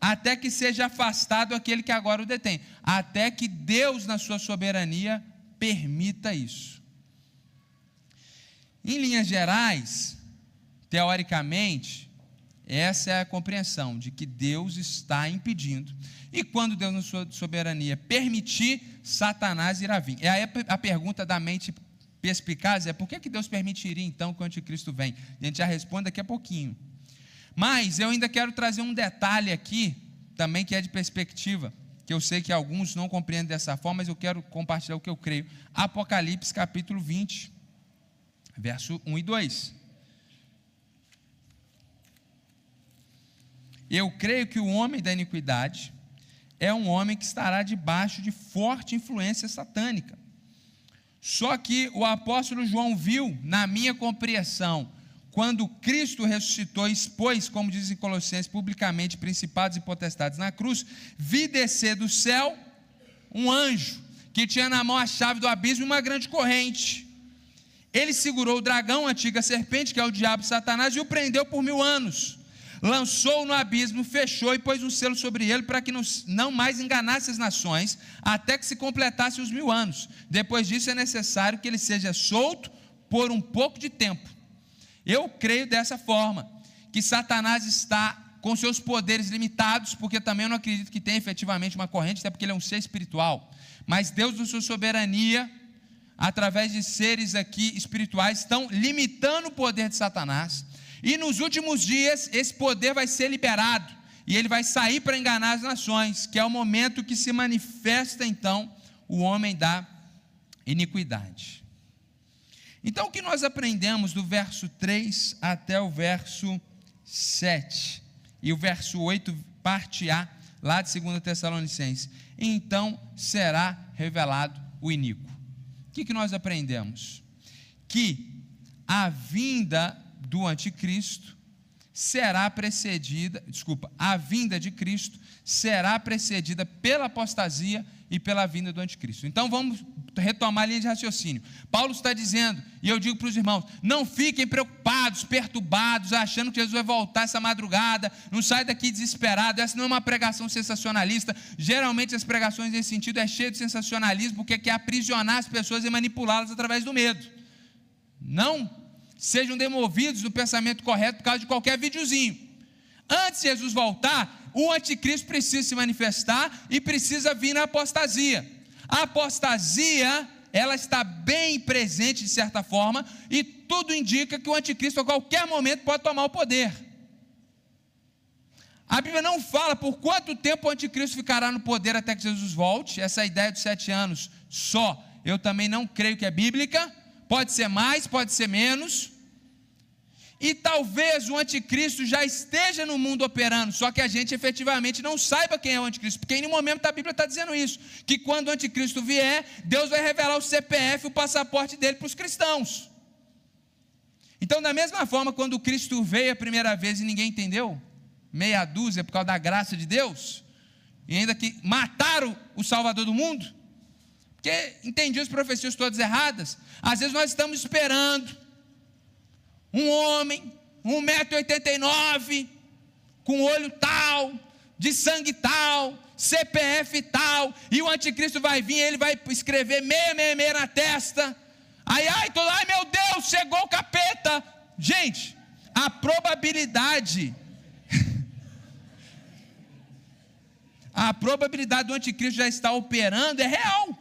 até que seja afastado aquele que agora o detém, até que Deus, na sua soberania, permita isso. Em linhas gerais, teoricamente, essa é a compreensão de que Deus está impedindo. E quando Deus, na sua soberania, permitir, Satanás irá vir. É a, pergunta da mente perspicaz é por que, que Deus permitiria então que o anticristo venha? A gente já responde daqui a pouquinho. Mas eu ainda quero trazer um detalhe aqui, também que é de perspectiva, que eu sei que alguns não compreendem dessa forma, mas eu quero compartilhar o que eu creio. Apocalipse capítulo 20, verso 1 e 2. Eu creio que o homem da iniquidade é um homem que estará debaixo de forte influência satânica. Só que o apóstolo João viu, na minha compreensão, quando Cristo ressuscitou expôs, como diz em Colossenses, publicamente principados e potestades na cruz, vi descer do céu um anjo que tinha na mão a chave do abismo e uma grande corrente. Ele segurou o dragão, a antiga serpente, que é o diabo Satanás, e o prendeu por mil anos lançou no abismo, fechou e pôs um selo sobre ele para que não mais enganasse as nações, até que se completasse os mil anos. Depois disso é necessário que ele seja solto por um pouco de tempo. Eu creio dessa forma, que Satanás está com seus poderes limitados, porque também eu não acredito que tenha efetivamente uma corrente, até porque ele é um ser espiritual. Mas Deus, na sua soberania, através de seres aqui espirituais, estão limitando o poder de Satanás e nos últimos dias, esse poder vai ser liberado, e ele vai sair para enganar as nações, que é o momento que se manifesta então o homem da iniquidade. Então, o que nós aprendemos do verso 3 até o verso 7, e o verso 8, parte A, lá de 2 Tessalonicenses: Então será revelado o iníquo. O que, que nós aprendemos? Que a vinda do anticristo será precedida, desculpa, a vinda de Cristo será precedida pela apostasia e pela vinda do anticristo. Então vamos retomar a linha de raciocínio. Paulo está dizendo, e eu digo para os irmãos: não fiquem preocupados, perturbados, achando que Jesus vai voltar essa madrugada, não sai daqui desesperado. Essa não é uma pregação sensacionalista. Geralmente as pregações nesse sentido é cheio de sensacionalismo, porque quer aprisionar as pessoas e manipulá-las através do medo. Não sejam demovidos do pensamento correto por causa de qualquer videozinho. Antes de Jesus voltar, o anticristo precisa se manifestar e precisa vir na apostasia. A apostasia, ela está bem presente de certa forma, e tudo indica que o anticristo a qualquer momento pode tomar o poder. A Bíblia não fala por quanto tempo o anticristo ficará no poder até que Jesus volte. Essa ideia dos sete anos só, eu também não creio que é bíblica. Pode ser mais, pode ser menos. E talvez o anticristo já esteja no mundo operando, só que a gente efetivamente não saiba quem é o anticristo, porque em nenhum momento a Bíblia está dizendo isso, que quando o anticristo vier, Deus vai revelar o CPF, o passaporte dele para os cristãos. Então, da mesma forma, quando Cristo veio a primeira vez e ninguém entendeu, meia dúzia por causa da graça de Deus, e ainda que mataram o Salvador do mundo, porque entendiam as profecias todas erradas, às vezes nós estamos esperando, um homem, 1,89m, com olho tal, de sangue tal, CPF tal, e o anticristo vai vir, ele vai escrever 666 na testa. Ai, ai, todo, ai meu Deus, chegou o capeta. Gente, a probabilidade a probabilidade do anticristo já estar operando é real.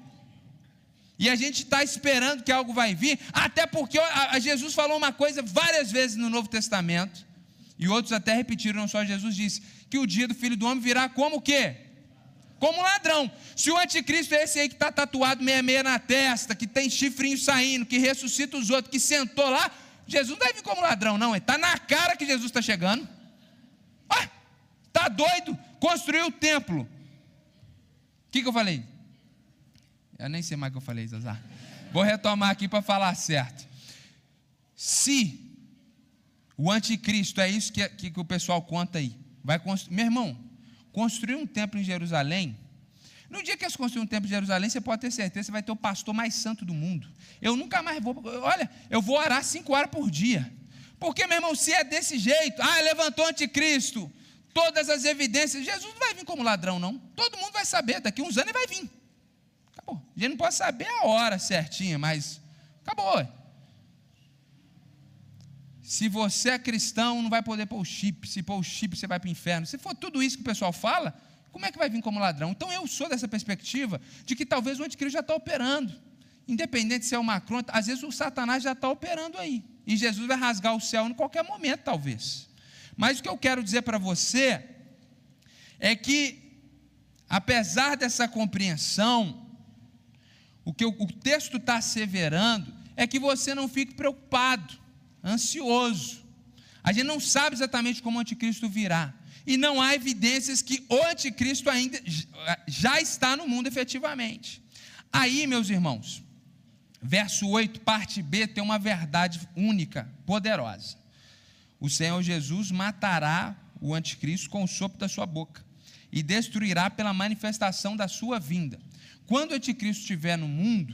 E a gente está esperando que algo vai vir, até porque Jesus falou uma coisa várias vezes no Novo Testamento, e outros até repetiram, não só Jesus disse, que o dia do Filho do Homem virá como o quê? Como ladrão. Se o anticristo é esse aí que está tatuado meia-meia na testa, que tem chifrinho saindo, que ressuscita os outros, que sentou lá, Jesus não vai vir como ladrão, não. Está na cara que Jesus está chegando. Ah, está doido? Construiu o templo. O que, que eu falei? Eu nem sei mais o que eu falei, Zazar. Vou retomar aqui para falar certo. Se o anticristo é isso que, que, que o pessoal conta aí, vai construir. Meu irmão, construir um templo em Jerusalém. No dia que eles construírem um templo em Jerusalém, você pode ter certeza, você vai ter o pastor mais santo do mundo. Eu nunca mais vou. Olha, eu vou orar cinco horas por dia. Porque, meu irmão, se é desse jeito, ah, levantou anticristo, todas as evidências, Jesus não vai vir como ladrão, não. Todo mundo vai saber, daqui uns anos ele vai vir. A gente não pode saber a hora certinha, mas acabou. Se você é cristão, não vai poder pôr o chip. Se pôr o chip, você vai para o inferno. Se for tudo isso que o pessoal fala, como é que vai vir como ladrão? Então eu sou dessa perspectiva de que talvez o anticristo já está operando. Independente se é o Macron, às vezes o Satanás já está operando aí. E Jesus vai rasgar o céu em qualquer momento, talvez. Mas o que eu quero dizer para você é que, apesar dessa compreensão, o que o texto está asseverando é que você não fique preocupado, ansioso. A gente não sabe exatamente como o anticristo virá. E não há evidências que o anticristo ainda já está no mundo efetivamente. Aí, meus irmãos, verso 8, parte B, tem uma verdade única, poderosa. O Senhor Jesus matará o anticristo com o sopro da sua boca e destruirá pela manifestação da sua vinda. Quando o anticristo estiver no mundo,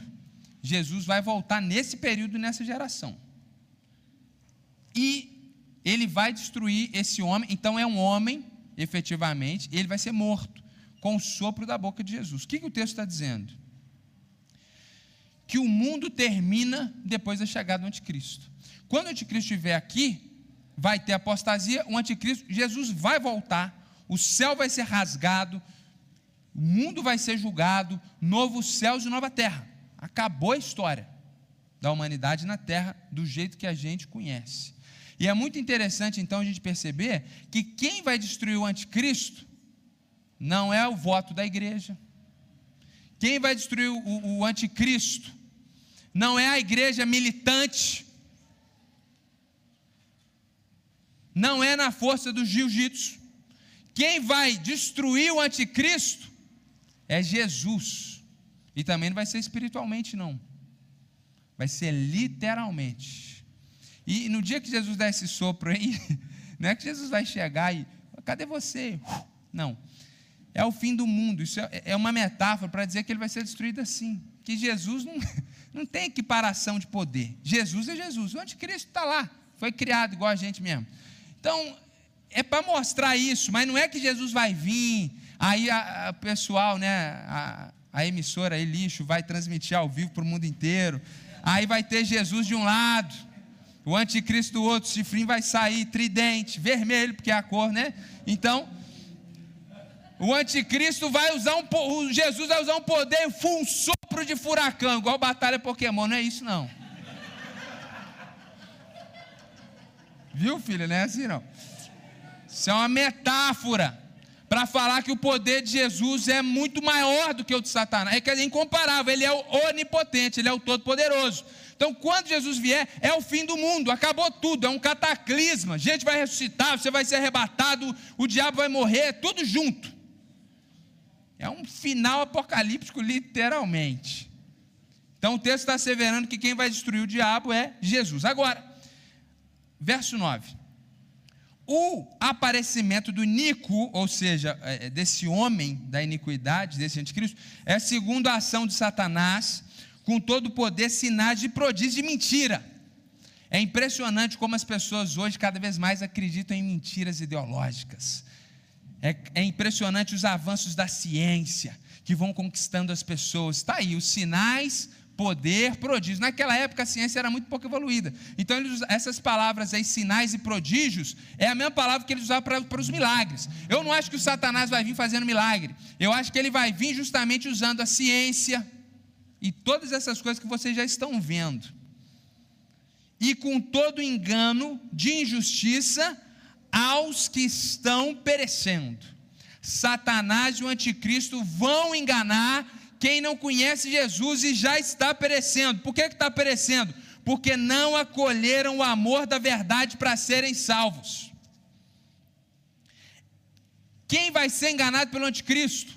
Jesus vai voltar nesse período, nessa geração. E ele vai destruir esse homem, então é um homem, efetivamente, ele vai ser morto com o sopro da boca de Jesus. O que, que o texto está dizendo? Que o mundo termina depois da chegada do anticristo. Quando o anticristo estiver aqui, vai ter apostasia, o anticristo, Jesus vai voltar, o céu vai ser rasgado, o mundo vai ser julgado, novos céus e nova terra. Acabou a história da humanidade na terra do jeito que a gente conhece. E é muito interessante então a gente perceber que quem vai destruir o anticristo não é o voto da igreja. Quem vai destruir o, o anticristo não é a igreja militante, não é na força do jiu-jitsu. Quem vai destruir o anticristo é Jesus. E também não vai ser espiritualmente, não. Vai ser literalmente. E no dia que Jesus der esse sopro aí, não é que Jesus vai chegar e, cadê você? Não. É o fim do mundo. Isso é, é uma metáfora para dizer que ele vai ser destruído assim. Que Jesus não, não tem equiparação de poder. Jesus é Jesus. O anticristo está lá. Foi criado igual a gente mesmo. Então, é para mostrar isso, mas não é que Jesus vai vir Aí o pessoal, né, a, a emissora aí, lixo, vai transmitir ao vivo para o mundo inteiro. Aí vai ter Jesus de um lado, o anticristo do outro, o vai sair tridente, vermelho, porque é a cor, né? Então, o anticristo vai usar um o Jesus vai usar um poder, um sopro de furacão, igual batalha Pokémon, não é isso não. Viu, filho? Não é assim não. Isso é uma metáfora para falar que o poder de Jesus é muito maior do que o de Satanás. É que é incomparável, ele é onipotente, ele é o todo-poderoso. Então, quando Jesus vier, é o fim do mundo, acabou tudo, é um cataclisma. Gente vai ressuscitar, você vai ser arrebatado, o diabo vai morrer, tudo junto. É um final apocalíptico, literalmente. Então, o texto está asseverando que quem vai destruir o diabo é Jesus. Agora, verso 9 o aparecimento do Nico, ou seja, é, é, desse homem da iniquidade, desse anticristo, é segundo a ação de Satanás, com todo o poder, sinais de prodígio de mentira. É impressionante como as pessoas hoje cada vez mais acreditam em mentiras ideológicas. É, é impressionante os avanços da ciência que vão conquistando as pessoas. Está aí, os sinais poder, prodígios. Naquela época a ciência era muito pouco evoluída. Então eles, essas palavras aí, sinais e prodígios, é a mesma palavra que eles usavam para, para os milagres. Eu não acho que o Satanás vai vir fazendo milagre. Eu acho que ele vai vir justamente usando a ciência e todas essas coisas que vocês já estão vendo. E com todo engano de injustiça aos que estão perecendo. Satanás e o anticristo vão enganar quem não conhece Jesus e já está perecendo. Por que está perecendo? Porque não acolheram o amor da verdade para serem salvos. Quem vai ser enganado pelo anticristo?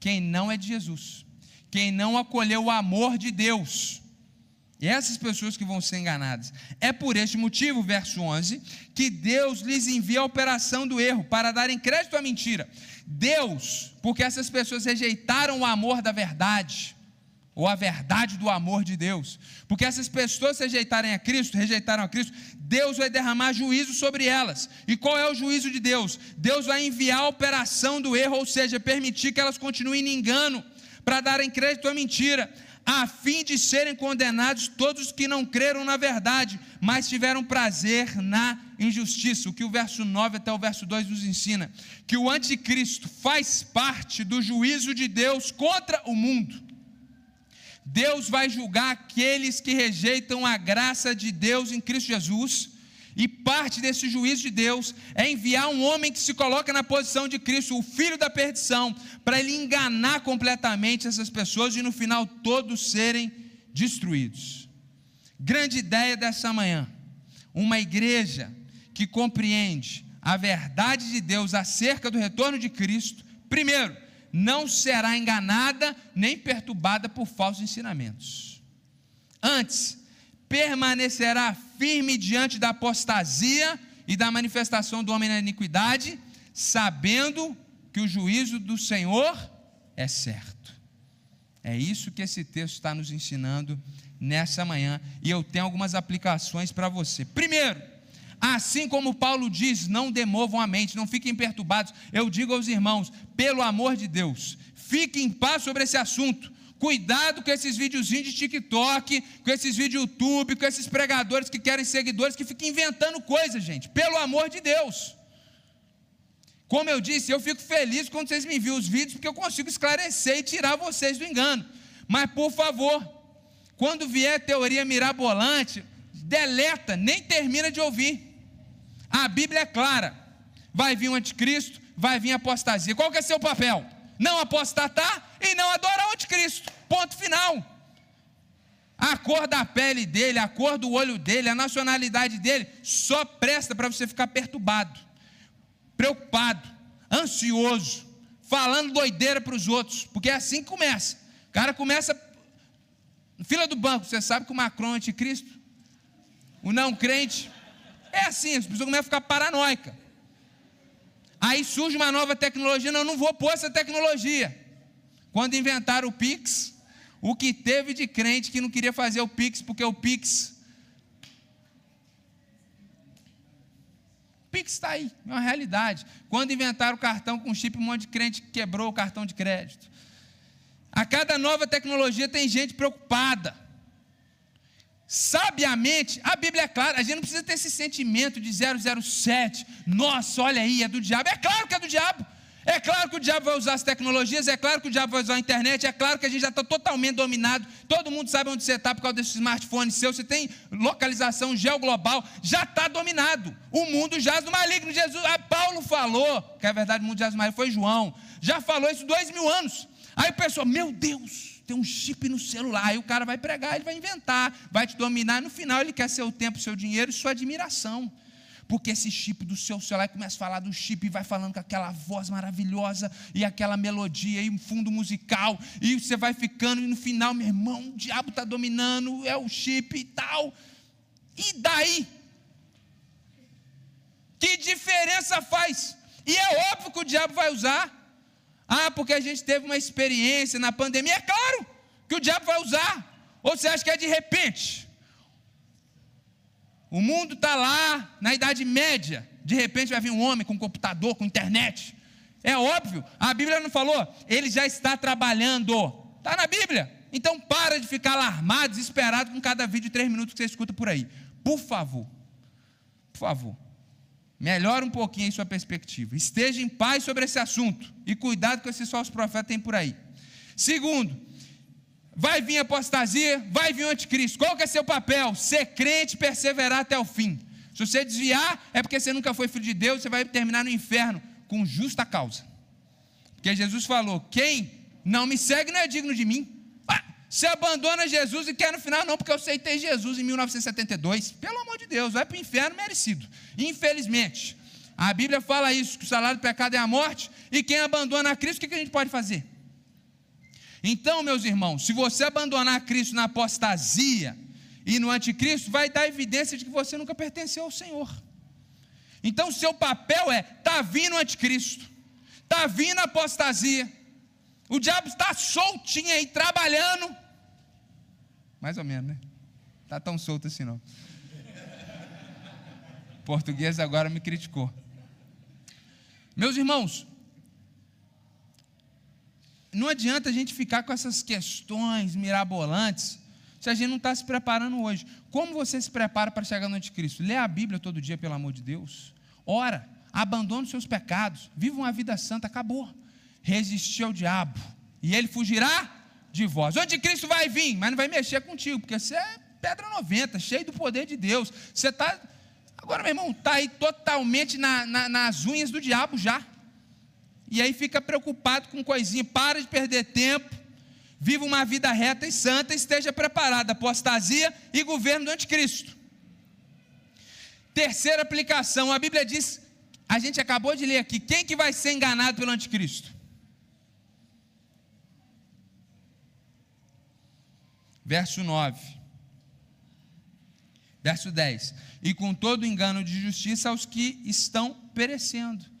Quem não é de Jesus. Quem não acolheu o amor de Deus. E essas pessoas que vão ser enganadas. É por este motivo, verso 11, que Deus lhes envia a operação do erro, para darem crédito à mentira. Deus, porque essas pessoas rejeitaram o amor da verdade, ou a verdade do amor de Deus, porque essas pessoas rejeitarem a Cristo, rejeitaram a Cristo, Deus vai derramar juízo sobre elas. E qual é o juízo de Deus? Deus vai enviar a operação do erro, ou seja, permitir que elas continuem em engano, para darem crédito à mentira a fim de serem condenados todos os que não creram na verdade, mas tiveram prazer na injustiça. O que o verso 9 até o verso 2 nos ensina: que o anticristo faz parte do juízo de Deus contra o mundo. Deus vai julgar aqueles que rejeitam a graça de Deus em Cristo Jesus e parte desse juízo de Deus é enviar um homem que se coloca na posição de Cristo, o filho da perdição, para ele enganar completamente essas pessoas e no final todos serem destruídos. Grande ideia dessa manhã. Uma igreja que compreende a verdade de Deus acerca do retorno de Cristo, primeiro, não será enganada nem perturbada por falsos ensinamentos. Antes, permanecerá firme diante da apostasia e da manifestação do homem na iniquidade, sabendo que o juízo do Senhor é certo. É isso que esse texto está nos ensinando nessa manhã, e eu tenho algumas aplicações para você. Primeiro, assim como Paulo diz, não demovam a mente, não fiquem perturbados. Eu digo aos irmãos, pelo amor de Deus, fiquem em paz sobre esse assunto. Cuidado com esses videozinhos de TikTok, com esses vídeos YouTube, com esses pregadores que querem seguidores, que ficam inventando coisas, gente. Pelo amor de Deus. Como eu disse, eu fico feliz quando vocês me enviam os vídeos, porque eu consigo esclarecer e tirar vocês do engano. Mas, por favor, quando vier teoria mirabolante, deleta, nem termina de ouvir. A Bíblia é clara. Vai vir o anticristo, vai vir apostasia. Qual que é seu papel? Não apostatar e não adorar o anticristo. Ponto final. A cor da pele dele, a cor do olho dele, a nacionalidade dele, só presta para você ficar perturbado, preocupado, ansioso, falando doideira para os outros, porque é assim que começa. O cara começa fila do banco, você sabe que o Macron é anticristo? O não crente é assim, as pessoas começam a ficar paranoica. Aí surge uma nova tecnologia, não, eu não vou pôr essa tecnologia. Quando inventaram o Pix, o que teve de crente que não queria fazer o Pix, porque o Pix. O Pix está aí, é uma realidade. Quando inventaram o cartão com chip, um monte de crente quebrou o cartão de crédito. A cada nova tecnologia tem gente preocupada. Sabiamente, a Bíblia é clara, a gente não precisa ter esse sentimento de 007. Nossa, olha aí, é do diabo. É claro que é do diabo. É claro que o diabo vai usar as tecnologias, é claro que o diabo vai usar a internet, é claro que a gente já está totalmente dominado, todo mundo sabe onde você está por causa desse smartphone seu, você tem localização geoglobal, já está dominado. O mundo jaz no maligno. Jesus, ah, Paulo falou, que é verdade, o mundo jaz no maligno, foi João, já falou isso dois mil anos. Aí o pessoal, meu Deus, tem um chip no celular, aí o cara vai pregar, ele vai inventar, vai te dominar, e no final ele quer seu tempo, seu dinheiro e sua admiração porque esse chip do seu celular começa a falar do chip e vai falando com aquela voz maravilhosa e aquela melodia e um fundo musical, e você vai ficando, e no final, meu irmão, o diabo está dominando, é o chip e tal. E daí? Que diferença faz? E é óbvio que o diabo vai usar. Ah, porque a gente teve uma experiência na pandemia. É claro que o diabo vai usar. Ou você acha que é de repente? O mundo está lá na Idade Média. De repente vai vir um homem com computador, com internet. É óbvio, a Bíblia não falou, ele já está trabalhando. Está na Bíblia. Então para de ficar alarmado, desesperado com cada vídeo de três minutos que você escuta por aí. Por favor. Por favor. Melhore um pouquinho aí sua perspectiva. Esteja em paz sobre esse assunto. E cuidado com esses falsos profetas que tem por aí. Segundo, vai vir apostasia, vai vir o anticristo. Qual que é seu papel? Ser crente perseverar até o fim. Se você desviar, é porque você nunca foi filho de Deus, você vai terminar no inferno com justa causa. Porque Jesus falou: quem não me segue não é digno de mim. Ah, você abandona Jesus e quer no final, não, porque eu aceitei Jesus em 1972. Pelo amor de Deus, vai para o inferno merecido. Infelizmente, a Bíblia fala isso: que o salário do pecado é a morte, e quem abandona a Cristo, o que a gente pode fazer? Então, meus irmãos, se você abandonar Cristo na apostasia e no anticristo, vai dar evidência de que você nunca pertenceu ao Senhor. Então, seu papel é: está vindo o anticristo, está vindo a apostasia, o diabo está soltinho aí, trabalhando. Mais ou menos, né? Está tão solto assim não. O português agora me criticou. Meus irmãos, não adianta a gente ficar com essas questões mirabolantes se a gente não está se preparando hoje. Como você se prepara para chegar no anticristo? Lê a Bíblia todo dia, pelo amor de Deus. Ora, abandone os seus pecados, viva uma vida santa, acabou. Resistir ao diabo, e ele fugirá de vós. O anticristo vai vir, mas não vai mexer contigo, porque você é pedra 90, cheio do poder de Deus. Você está, agora, meu irmão, está aí totalmente na, na, nas unhas do diabo já e aí fica preocupado com coisinha, para de perder tempo, viva uma vida reta e santa, esteja preparado, apostasia e governo do anticristo. Terceira aplicação, a Bíblia diz, a gente acabou de ler aqui, quem que vai ser enganado pelo anticristo? Verso 9. Verso 10. E com todo engano de justiça aos que estão perecendo.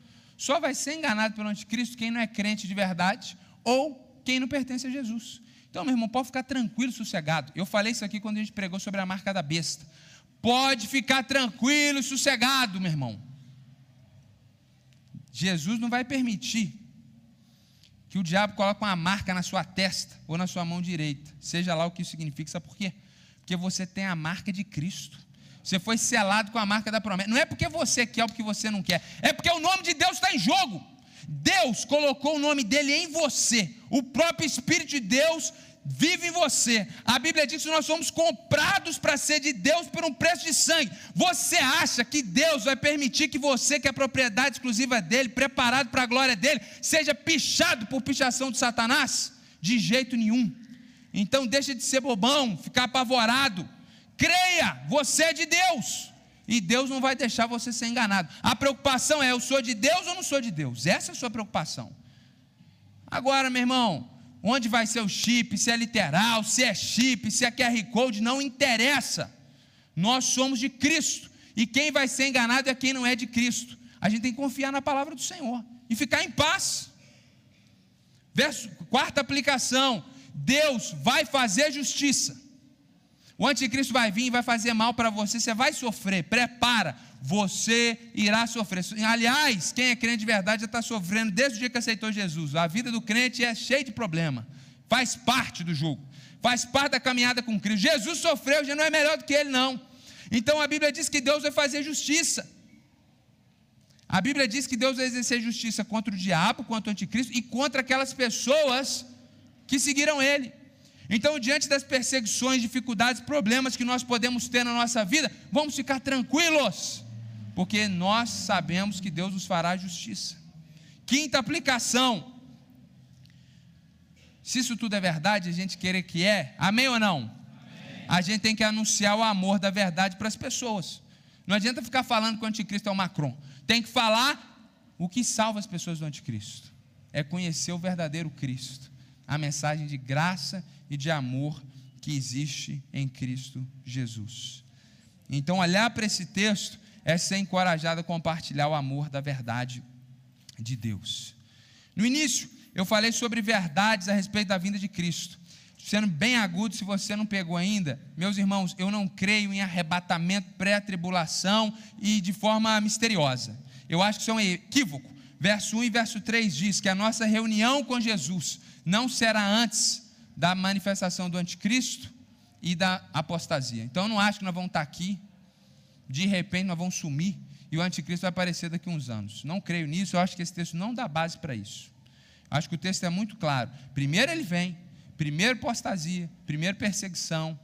Só vai ser enganado pelo anticristo quem não é crente de verdade ou quem não pertence a Jesus. Então, meu irmão, pode ficar tranquilo, sossegado. Eu falei isso aqui quando a gente pregou sobre a marca da besta. Pode ficar tranquilo e sossegado, meu irmão. Jesus não vai permitir que o diabo coloque uma marca na sua testa ou na sua mão direita, seja lá o que isso significa. Sabe por quê? Porque você tem a marca de Cristo. Você foi selado com a marca da promessa. Não é porque você quer ou porque você não quer. É porque o nome de Deus está em jogo. Deus colocou o nome dele em você. O próprio Espírito de Deus vive em você. A Bíblia diz que nós somos comprados para ser de Deus por um preço de sangue. Você acha que Deus vai permitir que você, que é propriedade exclusiva dele, preparado para a glória dele, seja pichado por pichação de Satanás? De jeito nenhum. Então deixa de ser bobão, ficar apavorado. Creia, você é de Deus. E Deus não vai deixar você ser enganado. A preocupação é: eu sou de Deus ou não sou de Deus? Essa é a sua preocupação. Agora, meu irmão, onde vai ser o chip? Se é literal, se é chip, se é QR Code, não interessa. Nós somos de Cristo. E quem vai ser enganado é quem não é de Cristo. A gente tem que confiar na palavra do Senhor e ficar em paz. Verso, quarta aplicação: Deus vai fazer justiça. O anticristo vai vir e vai fazer mal para você, você vai sofrer, prepara, você irá sofrer. Aliás, quem é crente de verdade já está sofrendo desde o dia que aceitou Jesus. A vida do crente é cheia de problema, faz parte do jogo, faz parte da caminhada com Cristo. Jesus sofreu, já não é melhor do que ele, não. Então a Bíblia diz que Deus vai fazer justiça. A Bíblia diz que Deus vai exercer justiça contra o diabo, contra o anticristo e contra aquelas pessoas que seguiram ele. Então, diante das perseguições, dificuldades, problemas que nós podemos ter na nossa vida, vamos ficar tranquilos, porque nós sabemos que Deus nos fará justiça. Quinta aplicação. Se isso tudo é verdade, a gente querer que é, amém ou não? Amém. A gente tem que anunciar o amor da verdade para as pessoas. Não adianta ficar falando que o anticristo é o Macron. Tem que falar o que salva as pessoas do anticristo. É conhecer o verdadeiro Cristo. A mensagem de graça e de amor que existe em Cristo Jesus. Então, olhar para esse texto é ser encorajado a compartilhar o amor da verdade de Deus. No início, eu falei sobre verdades a respeito da vinda de Cristo. Sendo bem agudo, se você não pegou ainda, meus irmãos, eu não creio em arrebatamento, pré-tribulação e de forma misteriosa. Eu acho que isso é um equívoco. Verso 1 e verso 3 diz que a nossa reunião com Jesus não será antes da manifestação do anticristo e da apostasia. Então eu não acho que nós vamos estar aqui, de repente nós vamos sumir e o anticristo vai aparecer daqui a uns anos. Não creio nisso, eu acho que esse texto não dá base para isso. Acho que o texto é muito claro. Primeiro ele vem, primeiro apostasia, primeiro perseguição,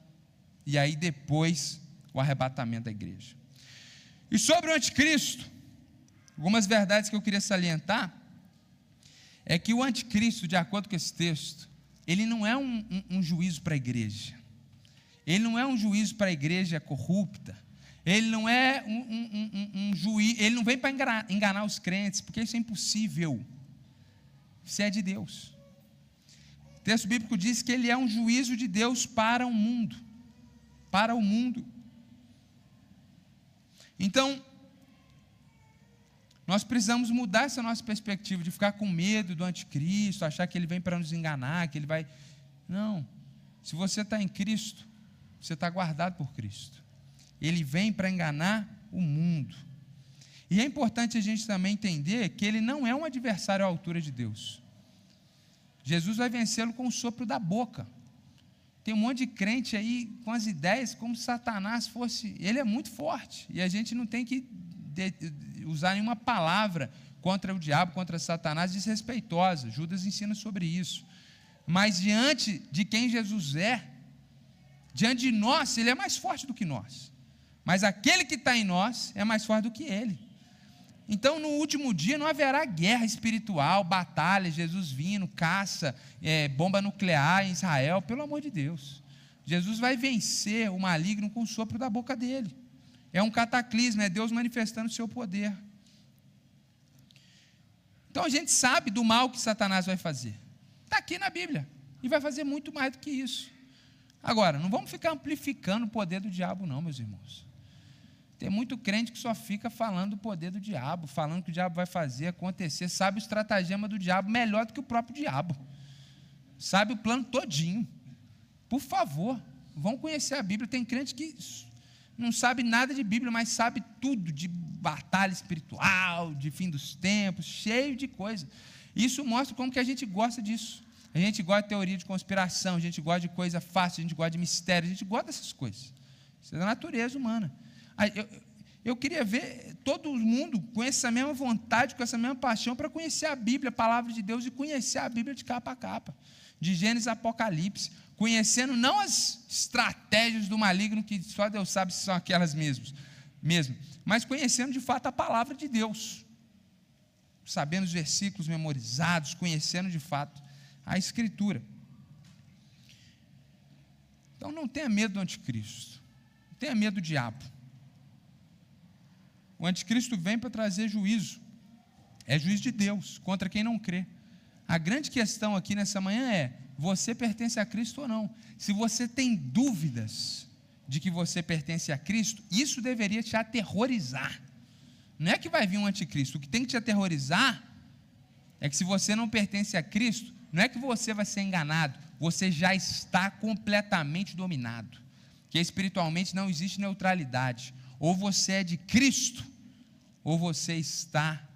e aí depois o arrebatamento da igreja. E sobre o anticristo, algumas verdades que eu queria salientar é que o anticristo, de acordo com esse texto, ele não é um, um, um juízo para a igreja. Ele não é um juízo para a igreja corrupta. Ele não é um, um, um juiz, ele não vem para enganar, enganar os crentes, porque isso é impossível. Isso é de Deus. O texto bíblico diz que ele é um juízo de Deus para o mundo. Para o mundo. Então, nós precisamos mudar essa nossa perspectiva de ficar com medo do anticristo, achar que ele vem para nos enganar, que ele vai. Não. Se você está em Cristo, você está guardado por Cristo. Ele vem para enganar o mundo. E é importante a gente também entender que ele não é um adversário à altura de Deus. Jesus vai vencê-lo com o sopro da boca. Tem um monte de crente aí com as ideias como se Satanás fosse. Ele é muito forte. E a gente não tem que usar nenhuma palavra contra o diabo, contra Satanás desrespeitosa. Judas ensina sobre isso. Mas diante de quem Jesus é, diante de nós, ele é mais forte do que nós. Mas aquele que está em nós é mais forte do que ele. Então, no último dia, não haverá guerra espiritual, batalha, Jesus vindo, caça, é, bomba nuclear em Israel, pelo amor de Deus. Jesus vai vencer o maligno com o sopro da boca dele. É um cataclismo, é Deus manifestando o seu poder. Então a gente sabe do mal que Satanás vai fazer. Está aqui na Bíblia. E vai fazer muito mais do que isso. Agora, não vamos ficar amplificando o poder do diabo, não, meus irmãos. Tem muito crente que só fica falando do poder do diabo, falando que o diabo vai fazer acontecer, sabe o estratagema do diabo melhor do que o próprio diabo. Sabe o plano todinho. Por favor, vão conhecer a Bíblia. Tem crente que não sabe nada de Bíblia, mas sabe tudo de batalha espiritual, de fim dos tempos, cheio de coisa. Isso mostra como que a gente gosta disso. A gente gosta de teoria de conspiração, a gente gosta de coisa fácil, a gente gosta de mistério, a gente gosta dessas coisas. Isso é da natureza humana. Eu, eu queria ver todo mundo com essa mesma vontade, com essa mesma paixão para conhecer a Bíblia, a palavra de Deus, e conhecer a Bíblia de capa a capa, de Gênesis a Apocalipse, conhecendo não as estratégias do maligno, que só Deus sabe se são aquelas mesmas, mesmo, mas conhecendo de fato a palavra de Deus, sabendo os versículos memorizados, conhecendo de fato a Escritura. Então não tenha medo do anticristo, não tenha medo do diabo. O anticristo vem para trazer juízo. É juízo de Deus contra quem não crê. A grande questão aqui nessa manhã é: você pertence a Cristo ou não? Se você tem dúvidas de que você pertence a Cristo, isso deveria te aterrorizar. Não é que vai vir um anticristo, o que tem que te aterrorizar é que se você não pertence a Cristo, não é que você vai ser enganado, você já está completamente dominado. Que espiritualmente não existe neutralidade. Ou você é de Cristo, ou você está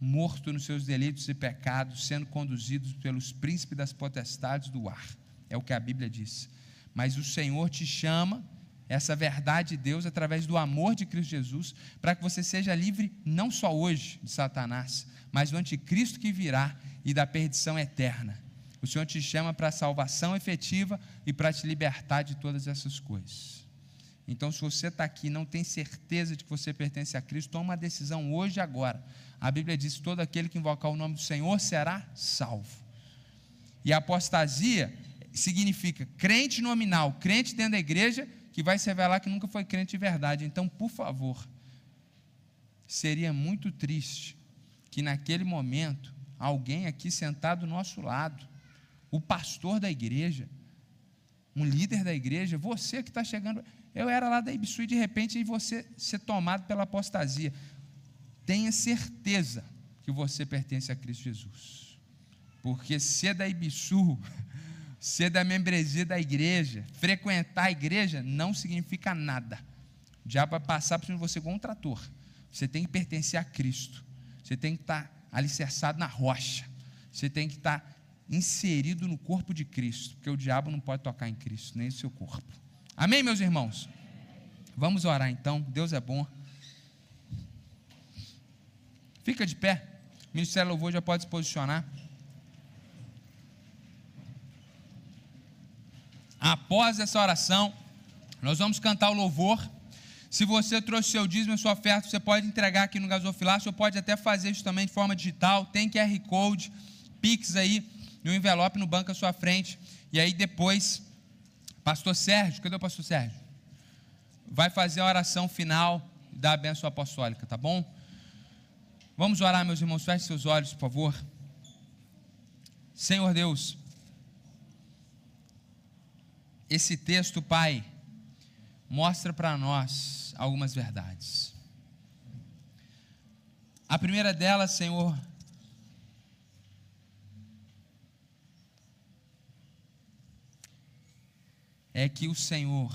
morto nos seus delitos e pecados, sendo conduzido pelos príncipes das potestades do ar. É o que a Bíblia diz. Mas o Senhor te chama, essa verdade de Deus, através do amor de Cristo Jesus, para que você seja livre não só hoje de Satanás, mas do anticristo que virá e da perdição eterna. O Senhor te chama para a salvação efetiva e para te libertar de todas essas coisas. Então, se você está aqui e não tem certeza de que você pertence a Cristo, toma uma decisão hoje e agora. A Bíblia diz: todo aquele que invocar o nome do Senhor será salvo. E a apostasia significa crente nominal, crente dentro da igreja, que vai se revelar que nunca foi crente de verdade. Então, por favor, seria muito triste que naquele momento alguém aqui sentado do nosso lado, o pastor da igreja, um líder da igreja, você que está chegando eu era lá da Ibsu e de repente e você ser tomado pela apostasia. Tenha certeza que você pertence a Cristo Jesus. Porque ser da Ibsu, ser da membresia da igreja, frequentar a igreja, não significa nada. O diabo vai passar por cima de você como um trator. Você tem que pertencer a Cristo. Você tem que estar alicerçado na rocha. Você tem que estar inserido no corpo de Cristo, porque o diabo não pode tocar em Cristo, nem no seu corpo. Amém, meus irmãos? Vamos orar então, Deus é bom. Fica de pé, o Ministério Louvor já pode se posicionar. Após essa oração, nós vamos cantar o louvor. Se você trouxe seu dízimo e sua oferta, você pode entregar aqui no gasofilácio, ou pode até fazer isso também de forma digital. Tem QR Code, Pix aí, no envelope no banco à sua frente. E aí depois, Pastor Sérgio, cadê o Pastor Sérgio? Vai fazer a oração final da bênção apostólica, tá bom? Vamos orar, meus irmãos, feche seus olhos, por favor. Senhor Deus, esse texto, Pai, mostra para nós algumas verdades. A primeira delas, Senhor, é que o Senhor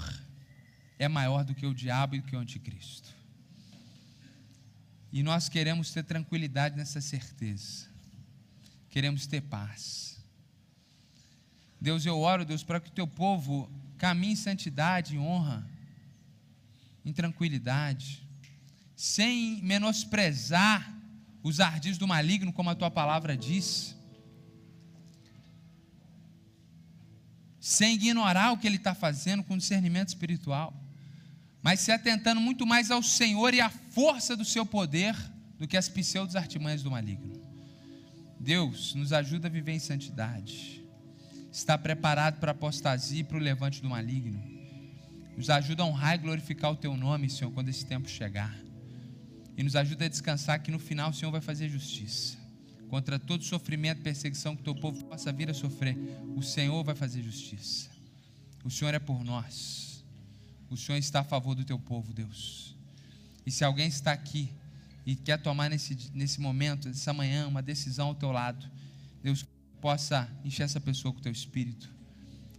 é maior do que o diabo e do que o anticristo. E nós queremos ter tranquilidade nessa certeza. Queremos ter paz. Deus, eu oro, Deus, para que o teu povo caminhe em santidade, em honra, em tranquilidade, sem menosprezar os ardis do maligno, como a tua palavra diz, sem ignorar o que ele está fazendo com discernimento espiritual, mas se atentando muito mais ao Senhor e à força do seu poder do que as pseudos artimanhas do maligno. Deus nos ajuda a viver em santidade está preparado para a apostasia e para o levante do maligno. Nos ajuda a honrar e glorificar o teu nome, Senhor, quando esse tempo chegar. E nos ajuda a descansar que no final o Senhor vai fazer justiça. Contra todo sofrimento, perseguição que o teu povo possa vir a sofrer, o Senhor vai fazer justiça. O Senhor é por nós. O Senhor está a favor do teu povo, Deus. E se alguém está aqui e quer tomar nesse, nesse momento, essa manhã, uma decisão ao teu lado, Deus, possa encher essa pessoa com o teu espírito,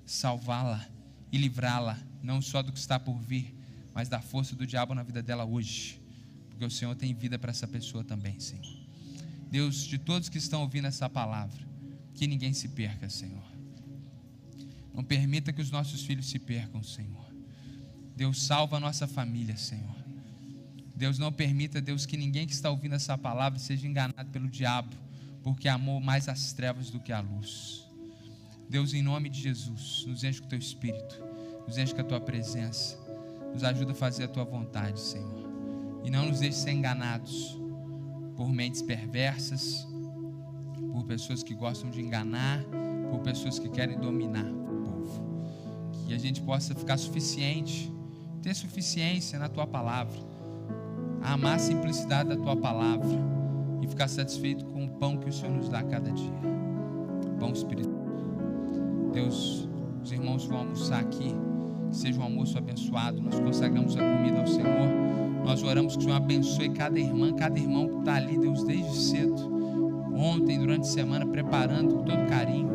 salvá-la e livrá-la, não só do que está por vir, mas da força do diabo na vida dela hoje, porque o Senhor tem vida para essa pessoa também, Senhor. Deus, de todos que estão ouvindo essa palavra, que ninguém se perca, Senhor. Não permita que os nossos filhos se percam, Senhor. Deus, salva a nossa família, Senhor. Deus, não permita, Deus, que ninguém que está ouvindo essa palavra seja enganado pelo diabo porque amou mais as trevas do que a luz. Deus, em nome de Jesus, nos enche com o teu espírito, nos enche com a tua presença, nos ajuda a fazer a tua vontade, Senhor. E não nos deixe ser enganados por mentes perversas, por pessoas que gostam de enganar, por pessoas que querem dominar o povo. Que a gente possa ficar suficiente, ter suficiência na tua palavra, amar a simplicidade da tua palavra e ficar satisfeito com o pão que o Senhor nos dá a cada dia pão espiritual. Deus, os irmãos vão almoçar aqui, que seja um almoço abençoado. Nós consagramos a comida ao Senhor. Nós oramos que o Senhor abençoe cada irmã, cada irmão que está ali, Deus, desde cedo, ontem, durante a semana, preparando com todo carinho.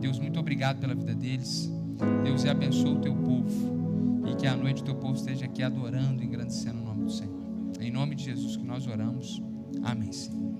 Deus, muito obrigado pela vida deles. Deus, e abençoe o teu povo. E que à noite o teu povo esteja aqui adorando e engrandecendo o nome do Senhor. Em nome de Jesus que nós oramos. Amém, Senhor.